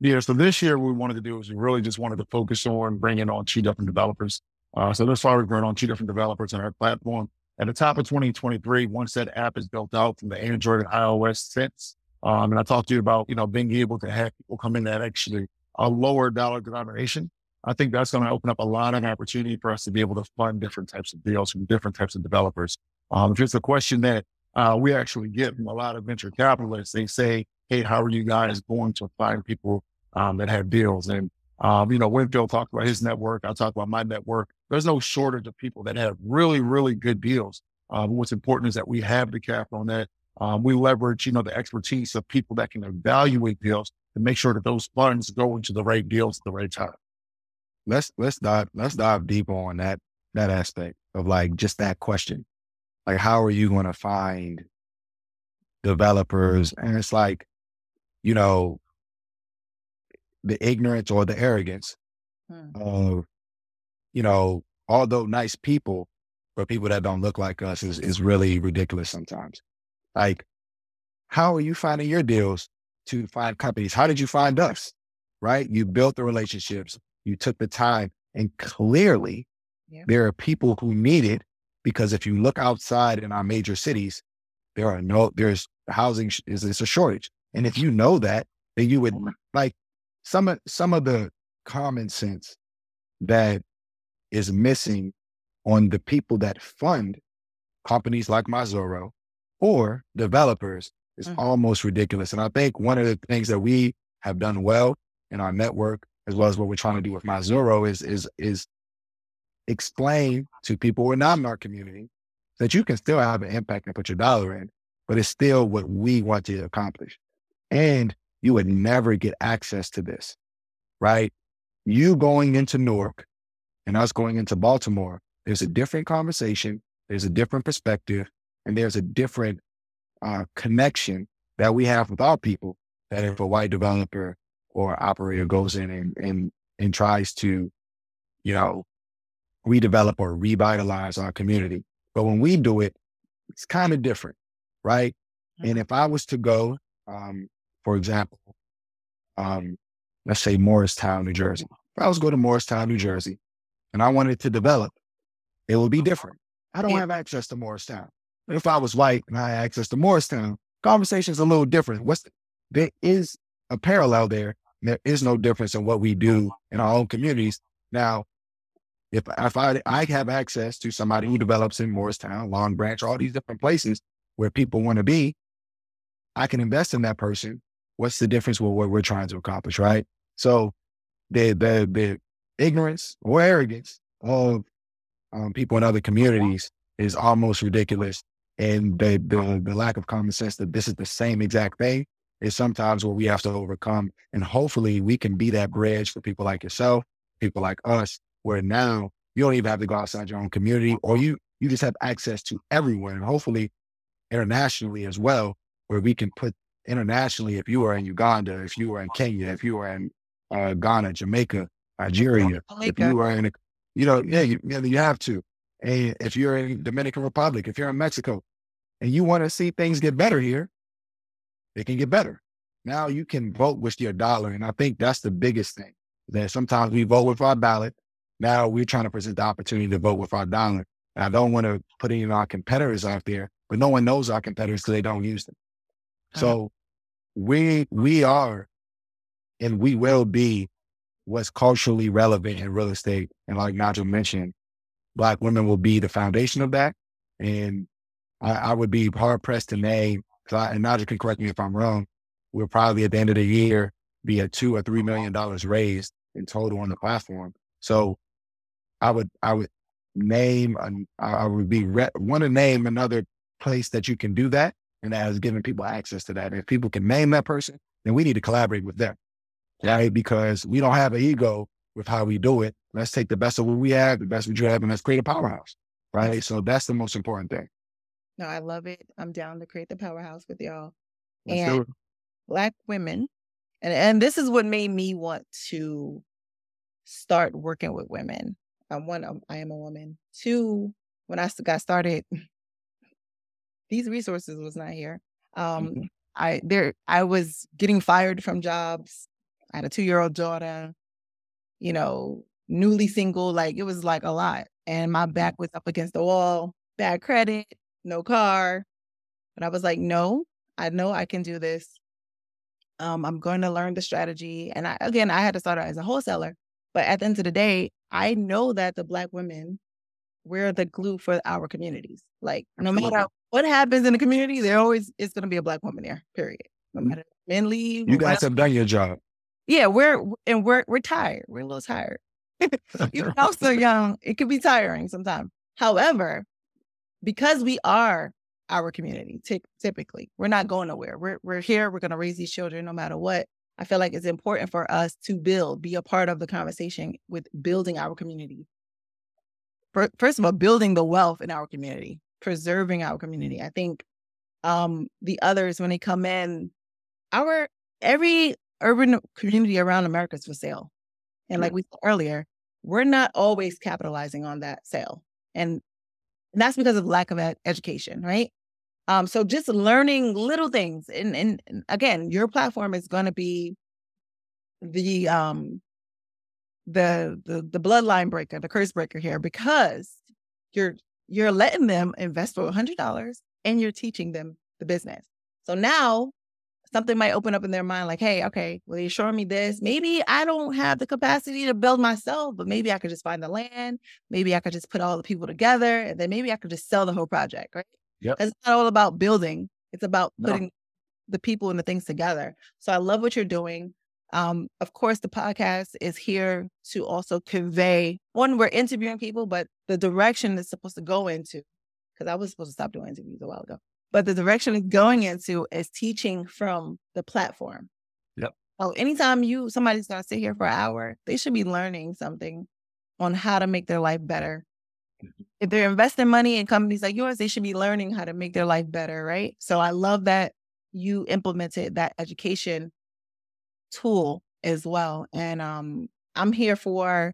C: Yeah. So this year, what we wanted to do is we really just wanted to focus on bringing on two different developers. Uh, so this far, we've brought on two different developers on our platform. At the top of 2023, once that app is built out from the Android and iOS sense, um, and I talked to you about, you know, being able to have people come in that actually a lower dollar denomination. I think that's going to open up a lot of opportunity for us to be able to fund different types of deals from different types of developers. Um, just a question that uh, we actually get from a lot of venture capitalists. They say, "Hey, how are you guys going to find people um, that have deals?" And um, you know, Winfield talked about his network. I talked about my network. There's no shortage of people that have really, really good deals. Um, what's important is that we have the capital on that. Um, we leverage, you know, the expertise of people that can evaluate deals to make sure that those funds go into the right deals at the right time.
B: Let's let's dive let's dive deeper on that that aspect of like just that question like how are you going to find developers and it's like you know the ignorance or the arrogance hmm. of you know although nice people but people that don't look like us is, is really ridiculous sometimes like how are you finding your deals to find companies. How did you find us? Right? You built the relationships. You took the time. And clearly yeah. there are people who need it because if you look outside in our major cities, there are no, there's housing is it's a shortage. And if you know that, then you would oh like some of some of the common sense that is missing on the people that fund companies like MyZoro or developers is mm-hmm. almost ridiculous. And I think one of the things that we have done well in our network, as well as what we're trying to do with MyZoro, is is is explain to people who are not in our community that you can still have an impact and put your dollar in, but it's still what we want to accomplish. And you would never get access to this, right? You going into Newark and us going into Baltimore, there's a different conversation, there's a different perspective, and there's a different uh, connection that we have with our people that if a white developer or operator goes in and, and, and tries to, you know, redevelop or revitalize our community. But when we do it, it's kind of different, right? Mm-hmm. And if I was to go, um, for example, um, let's say Morristown, New Jersey. If I was to go to Morristown, New Jersey, and I wanted to develop, it would be different. I don't have access to Morristown. If I was white and I had access to Morristown, conversation's a little different. What's the, there is a parallel there. There is no difference in what we do in our own communities. Now, if if I I have access to somebody who develops in Morristown, Long Branch, all these different places where people want to be, I can invest in that person. What's the difference with what we're trying to accomplish, right? So the the the ignorance or arrogance of um, people in other communities is almost ridiculous. And the, the, the lack of common sense that this is the same exact thing is sometimes what we have to overcome. And hopefully we can be that bridge for people like yourself, people like us, where now you don't even have to go outside your own community or you, you just have access to everyone and hopefully internationally as well, where we can put internationally, if you are in Uganda, if you are in Kenya, if you are in uh, Ghana, Jamaica, Nigeria, if you are in, a, you know, yeah, you, you have to. And if you're in Dominican Republic, if you're in Mexico, and you want to see things get better here, it can get better. Now you can vote with your dollar. And I think that's the biggest thing that sometimes we vote with our ballot. Now we're trying to present the opportunity to vote with our dollar. And I don't want to put any of our competitors out there, but no one knows our competitors because they don't use them. Uh-huh. So we we are and we will be what's culturally relevant in real estate. And like Nigel mentioned, black women will be the foundation of that. And I, I would be hard pressed to name, I, and Nigel can correct me if I'm wrong, we'll probably at the end of the year be at two or three million dollars raised in total on the platform. So I would I would name I would be re- want to name another place that you can do that, and that is giving people access to that. if people can name that person, then we need to collaborate with them, right? Because we don't have an ego with how we do it. Let's take the best of what we have, the best we have, and let's create a powerhouse, right? So that's the most important thing.
A: No, I love it. I'm down to create the powerhouse with y'all. Let's and black women, and and this is what made me want to start working with women. I'm one, I am a woman. Two, when I got started, <laughs> these resources was not here. Um, mm-hmm. I there I was getting fired from jobs. I had a two year old daughter, you know, newly single. Like it was like a lot, and my back was up against the wall. Bad credit, no car, but I was like, no, I know I can do this. Um, I'm going to learn the strategy, and I, again, I had to start out as a wholesaler. But at the end of the day, I know that the black women we're the glue for our communities. Like no matter what happens in the community, there always is going to be a black woman there. Period. No mm-hmm. matter men leave.
B: You guys have done your job.
A: Yeah, we're and we're we're tired. We're a little tired. <laughs> You're also young. It could be tiring sometimes. However, because we are our community, t- typically, we're not going nowhere. We're we're here. We're going to raise these children no matter what. I feel like it's important for us to build, be a part of the conversation with building our community, first of all, building the wealth in our community, preserving our community. I think um, the others, when they come in, our every urban community around America is for sale. And like we said earlier, we're not always capitalizing on that sale. And that's because of lack of ed- education, right? Um, so just learning little things. And, and, and again, your platform is going to be the um the the the bloodline breaker, the curse breaker here, because you're you're letting them invest for a hundred dollars and you're teaching them the business. So now something might open up in their mind, like, hey, okay, well, you're showing me this. Maybe I don't have the capacity to build myself, but maybe I could just find the land. Maybe I could just put all the people together, and then maybe I could just sell the whole project, right?
B: Yeah.
A: It's not all about building; it's about putting no. the people and the things together. So I love what you're doing. Um, of course, the podcast is here to also convey one, we're interviewing people, but the direction it's supposed to go into, because I was supposed to stop doing interviews a while ago, but the direction it's going into is teaching from the platform.
B: Yep.
A: So anytime you somebody's gonna sit here for an hour, they should be learning something on how to make their life better. Mm-hmm. If they're investing money in companies like yours, they should be learning how to make their life better, right? So I love that you implemented that education tool as well. And um, I'm here for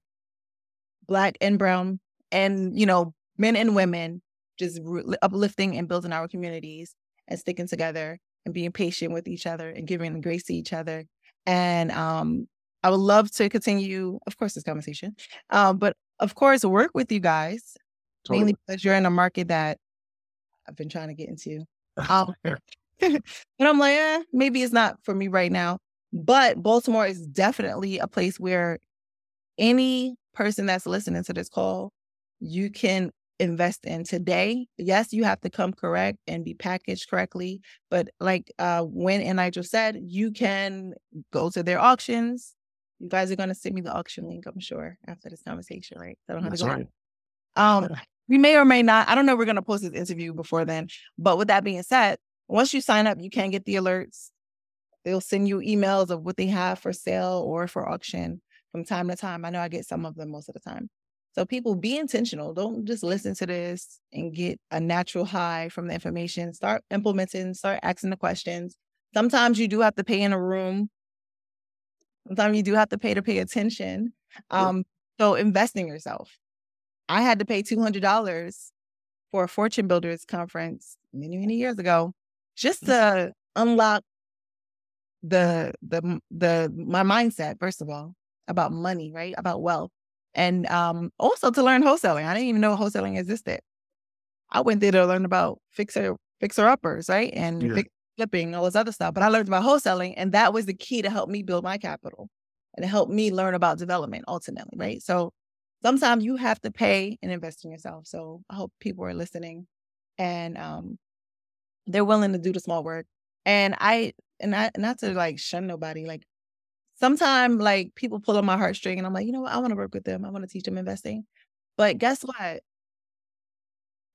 A: Black and Brown and, you know, men and women just re- uplifting and building our communities and sticking together and being patient with each other and giving grace to each other. And um, I would love to continue, of course, this conversation, um, but of course, work with you guys, totally. mainly because you're in a market that I've been trying to get into. <laughs> Um, and <laughs> I'm like, eh, maybe it's not for me right now. But Baltimore is definitely a place where any person that's listening to this call, you can invest in today. Yes, you have to come correct and be packaged correctly. But like uh when and Nigel said, you can go to their auctions. You guys are gonna send me the auction link, I'm sure, after this conversation, right?
B: So I don't have That's to go. Right.
A: Um we may or may not. I don't know. We're going to post this interview before then. But with that being said, once you sign up, you can get the alerts. They'll send you emails of what they have for sale or for auction from time to time. I know I get some of them most of the time. So people be intentional. Don't just listen to this and get a natural high from the information. Start implementing, start asking the questions. Sometimes you do have to pay in a room. Sometimes you do have to pay to pay attention. Um, so invest in yourself. I had to pay $200 for a fortune builders conference many, many years ago just to unlock the the the my mindset first of all about money right about wealth and um, also to learn wholesaling. I didn't even know wholesaling existed. I went there to learn about fixer fixer uppers, right, and yeah. flipping all this other stuff. But I learned about wholesaling, and that was the key to help me build my capital and help me learn about development ultimately, right? So sometimes you have to pay and invest in yourself. So I hope people are listening and um, they're willing to do the small work. And I and I not to like shun nobody, like sometimes like people pull on my heartstring and I'm like, you know what? I want to work with them. I want to teach them investing. But guess what?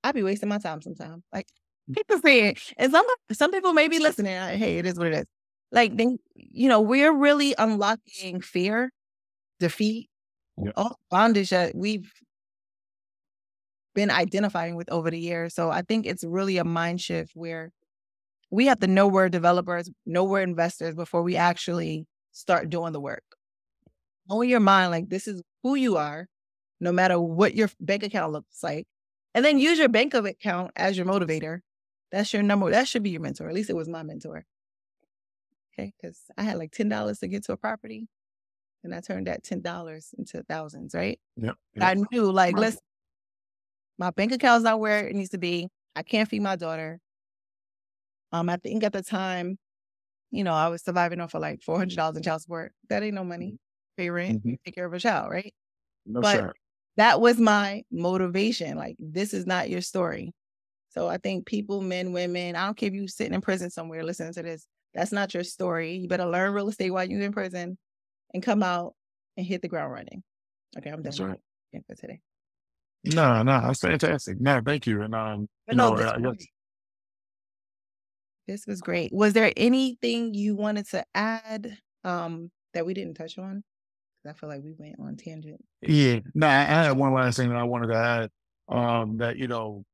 A: I'd be wasting my time sometimes. Like mm. people say it. And some some people may be listening. Like, hey, it is what it is. Like then, you know, we're really unlocking fear, defeat, yeah. all bondage that we've been identifying with over the years. So I think it's really a mind shift where we have to know we're developers, know we're investors before we actually start doing the work. Own your mind, like this is who you are, no matter what your bank account looks like. And then use your bank account as your motivator. That's your number. That should be your mentor. At least it was my mentor. Okay. Cause I had like $10 to get to a property and I turned that $10 into thousands, right?
C: Yeah.
A: yep. I knew like, listen, my bank account's not where it needs to be. I can't feed my daughter. Um, I think at the time you know, I was surviving off of like four hundred dollars in child support. That ain't no money. Mm-hmm. Pay rent, mm-hmm. take care of a child, right?
C: No,
A: but
C: sir.
A: that was my motivation. Like, this is not your story. So I think people, men, women, I don't care if you sitting in prison somewhere listening to this. That's not your story. You better learn real estate while you're in prison and come out and hit the ground running. Okay, I'm done that's right. for today.
C: No, no, that's fantastic. No, thank you. And um, but you no, know, I guess
A: this was great. Was there anything you wanted to add um, that we didn't touch on? Because I feel like we went on tangent.
C: Yeah. No, I had one last thing that I wanted to add. Um, that you know,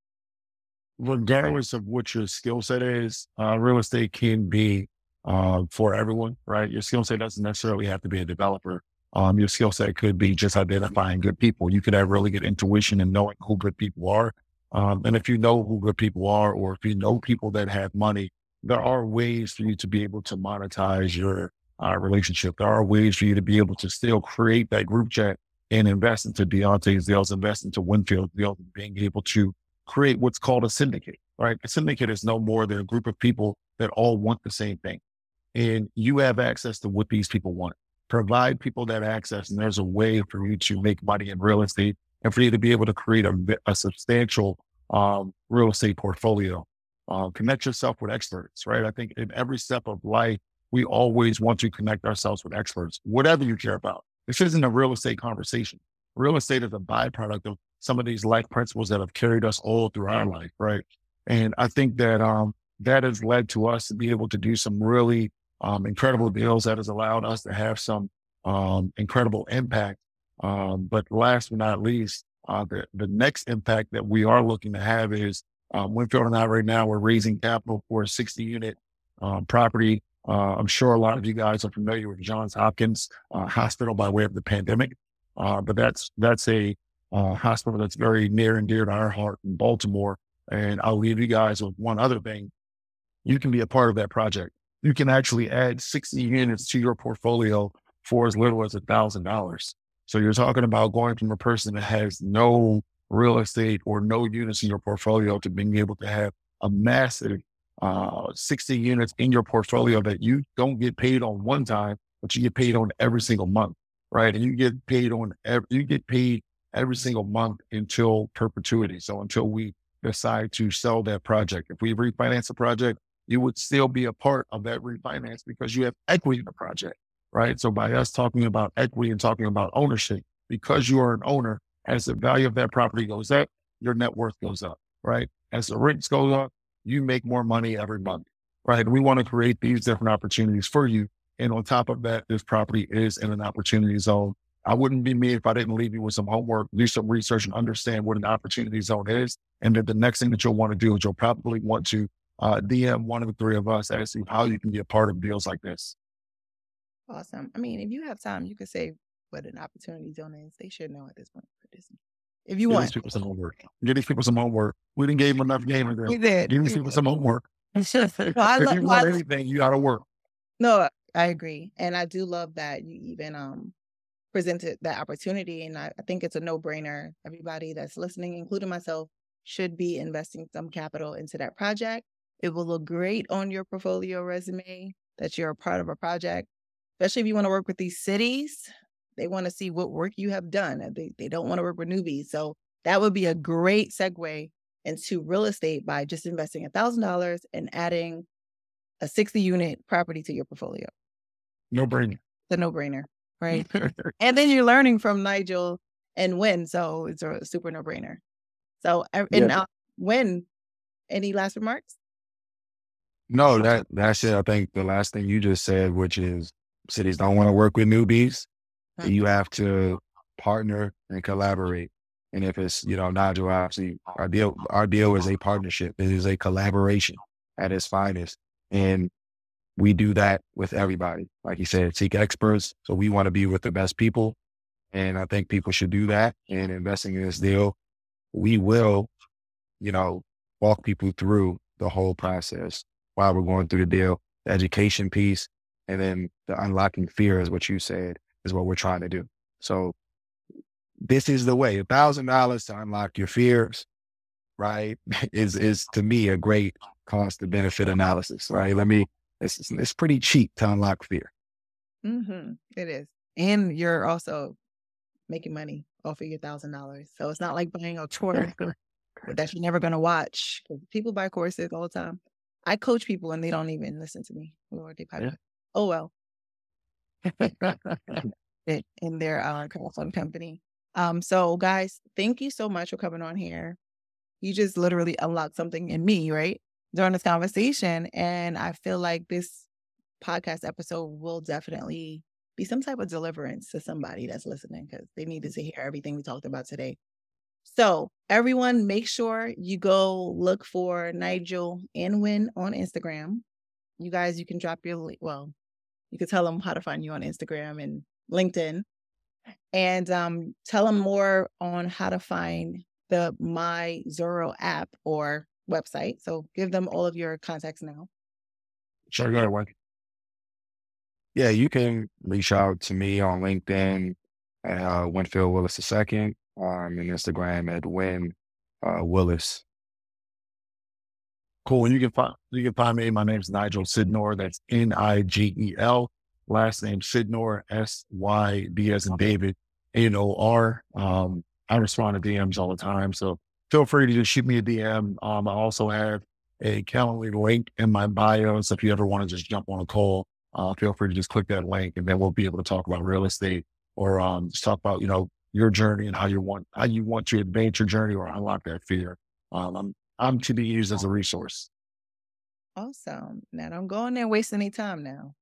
C: regardless of what your skill set is, uh, real estate can be uh, for everyone, right? Your skill set doesn't necessarily have to be a developer. Um, your skill set could be just identifying good people. You could have really good intuition and knowing who good people are. Um, and if you know who good people are, or if you know people that have money, there are ways for you to be able to monetize your uh, relationship. There are ways for you to be able to still create that group chat and invest into Deontay's deals, invest into Winfield deals, being able to create what's called a syndicate, right? A syndicate is no more than a group of people that all want the same thing. And you have access to what these people want. Provide people that access, and there's a way for you to make money in real estate and for you to be able to create a, a substantial um, real estate portfolio uh, connect yourself with experts, right? I think in every step of life, we always want to connect ourselves with experts, whatever you care about. This isn't a real estate conversation. Real estate is a byproduct of some of these life principles that have carried us all through our life, right? And I think that um, that has led to us to be able to do some really um, incredible deals that has allowed us to have some um, incredible impact. Um, but last but not least, uh, the, the next impact that we are looking to have is um, Winfield and I right now we're raising capital for a 60 unit um, property. Uh, I'm sure a lot of you guys are familiar with Johns Hopkins uh, Hospital by way of the pandemic, uh, but that's that's a uh, hospital that's very near and dear to our heart in Baltimore. And I'll leave you guys with one other thing: you can be a part of that project. You can actually add 60 units to your portfolio for as little as a thousand dollars. So you're talking about going from a person that has no real estate or no units in your portfolio to being able to have a massive uh, 60 units in your portfolio that you don't get paid on one time, but you get paid on every single month, right? And you get paid on every, you get paid every single month until perpetuity. So until we decide to sell that project, if we refinance a project, you would still be a part of that refinance because you have equity in the project, right? So by us talking about equity and talking about ownership, because you are an owner, as the value of that property goes up, your net worth goes up, right? As the rents go up, you make more money every month, right? We want to create these different opportunities for you. And on top of that, this property is in an opportunity zone. I wouldn't be me if I didn't leave you with some homework, do some research and understand what an opportunity zone is. And then the next thing that you'll want to do is you'll probably want to uh, DM one of the three of us, asking how you can be a part of deals like this.
A: Awesome. I mean, if you have time, you could say what an opportunity zone is. They should know at this point for Disney. If you
C: Give
A: want.
C: these people some homework. Give these people some homework. We didn't give them enough game
A: We did.
C: Give these people some homework. <laughs>
A: No, I
C: if
A: love,
C: you
A: no,
C: want
A: I,
C: anything, you got to work.
A: no, I agree. And I do love that you even um presented that opportunity. And I, I think it's a no brainer. Everybody that's listening, including myself, should be investing some capital into that project. It will look great on your portfolio resume that you're a part of a project, especially if you want to work with these cities. They want to see what work you have done. They, they don't want to work with newbies. So that would be a great segue into real estate by just investing $1,000 and adding a 60 unit property to your portfolio.
C: No brainer.
A: The no brainer, right? <laughs> and then you're learning from Nigel and Win. So it's a super no brainer. So, uh, and
B: Yeah.
A: uh, Win, any last remarks?
B: No, that that's it. I think the last thing you just said, which is cities don't want to work with newbies.
A: Mhm.
B: You have to partner and collaborate. And if it's, you know, Nigel, obviously our deal, our deal is a partnership. It is a collaboration at its finest. And we do that with everybody. Like you said, seek experts. So we want to be with the best people. And I think people should do that. And investing in this deal, we will, you know, walk people through the whole process while we're going through the deal. The education piece and then the unlocking fear is what you said is what we're trying to do. So this is the way. A thousand dollars to unlock your fears, right? <laughs> Is is to me a great cost to benefit analysis, right? Let me it's it's- pretty cheap to unlock fear.
A: Mm-hmm. It is. And you're also making money off of your thousand dollars. So it's not like buying a tour <laughs> <laughs> that you're never going to watch. People buy courses all the time. I coach people and they don't even listen to me. Lord, they probably,
C: Yeah.
A: oh well, <laughs> in their uh, crowdfund company. Um, so guys, thank you so much for coming on here. You just literally unlocked something in me, right? During this conversation. And I feel like this podcast episode will definitely be some type of deliverance to somebody that's listening because they needed to hear everything we talked about today. So, everyone, make sure you go look for Nigel and Win on Instagram. You guys, you can drop your well, you can tell them how to find you on Instagram and LinkedIn, and um, tell them more on how to find the MyZoro app or website. So, give them all of your contacts now.
C: Sure, go ahead, Wayne.
B: Yeah, you can reach out to me on LinkedIn at uh, Winfield Willis II, um, and Instagram at Win uh, Willis.
C: Cool. And you can find you can find me. My name's Nigel Sidnor. That's N I G E L. Last name Sidnor. S Y D as in David. N O R. Um, I respond to DMs all the time, so feel free to just shoot me a DM. Um, I also have a Calendly link in my bio, so if you ever want to just jump on a call, uh, feel free to just click that link, and then we'll be able to talk about real estate or um, just talk about you know your journey and how you want how you want to advance your journey or unlock that fear. Um, I'm I'm to be used as a resource.
A: Awesome. Now, don't go in there and waste any time now.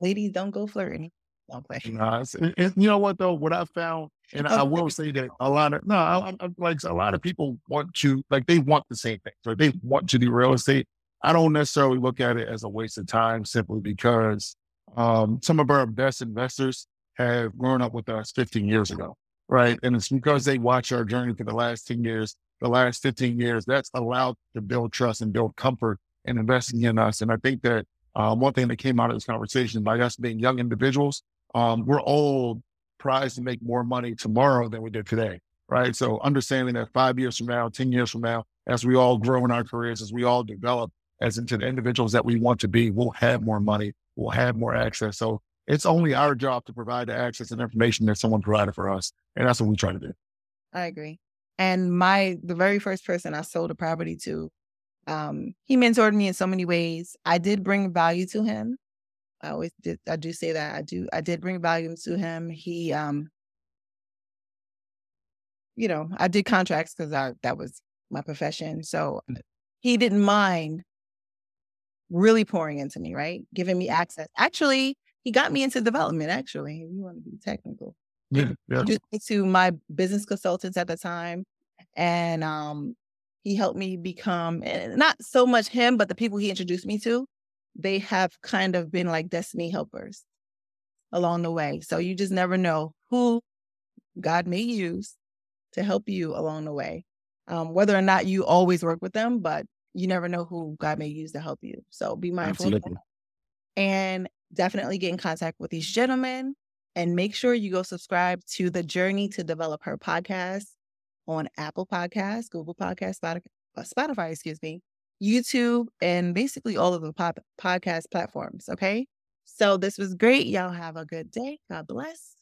A: Ladies, don't go flirting. Don't play.
C: Nah, it- it- you know what though? What I found, and I will say that a lot of no, I, I, like a lot of people want to like they want the same thing, so they want to do real estate. I don't necessarily look at it as a waste of time simply because um, some of our best investors have grown up with us 15 years ago, right? And it's because they watch our journey for the last 10 years, the last 15 years. That's allowed to build trust and build comfort in investing in us. And I think that um, one thing that came out of this conversation by us being young individuals, um, we're all prized to make more money tomorrow than we did today, right? So understanding that five years from now, 10 years from now, as we all grow in our careers, as we all develop as into the individuals that we want to be, we'll have more money, we'll have more access. So it's only our job to provide the access and information that someone provided for us. And that's what we try to do.
A: I agree. And my the very first person I sold a property to, um, he mentored me in so many ways. I did bring value to him. I always did. I do say that I do. I did bring value to him. He um you know, I did contracts because I that was my profession. So he didn't mind really pouring into me, right? Giving me access. Actually, he got me into development, actually. if You want to be technical.
C: Yeah. yeah.
A: To my business consultants at the time. And um he helped me become not so much him, but the people he introduced me to, they have kind of been like destiny helpers along the way. So you just never know who God may use to help you along the way. Um, whether or not you always work with them, but you never know who God may use to help you. So be mindful.
C: Absolutely.
A: And definitely get in contact with these gentlemen and make sure you go subscribe to the Journey to Develop Her podcast on Apple Podcasts, Google Podcasts, Spotify, uh, excuse me, YouTube, and basically all of the pop- podcast platforms. Okay. So this was great. Y'all have a good day. God bless.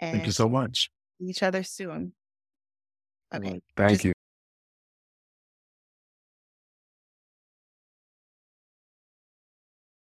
C: And Thank you so much.
A: Each other soon. Okay.
B: Thank Just- you.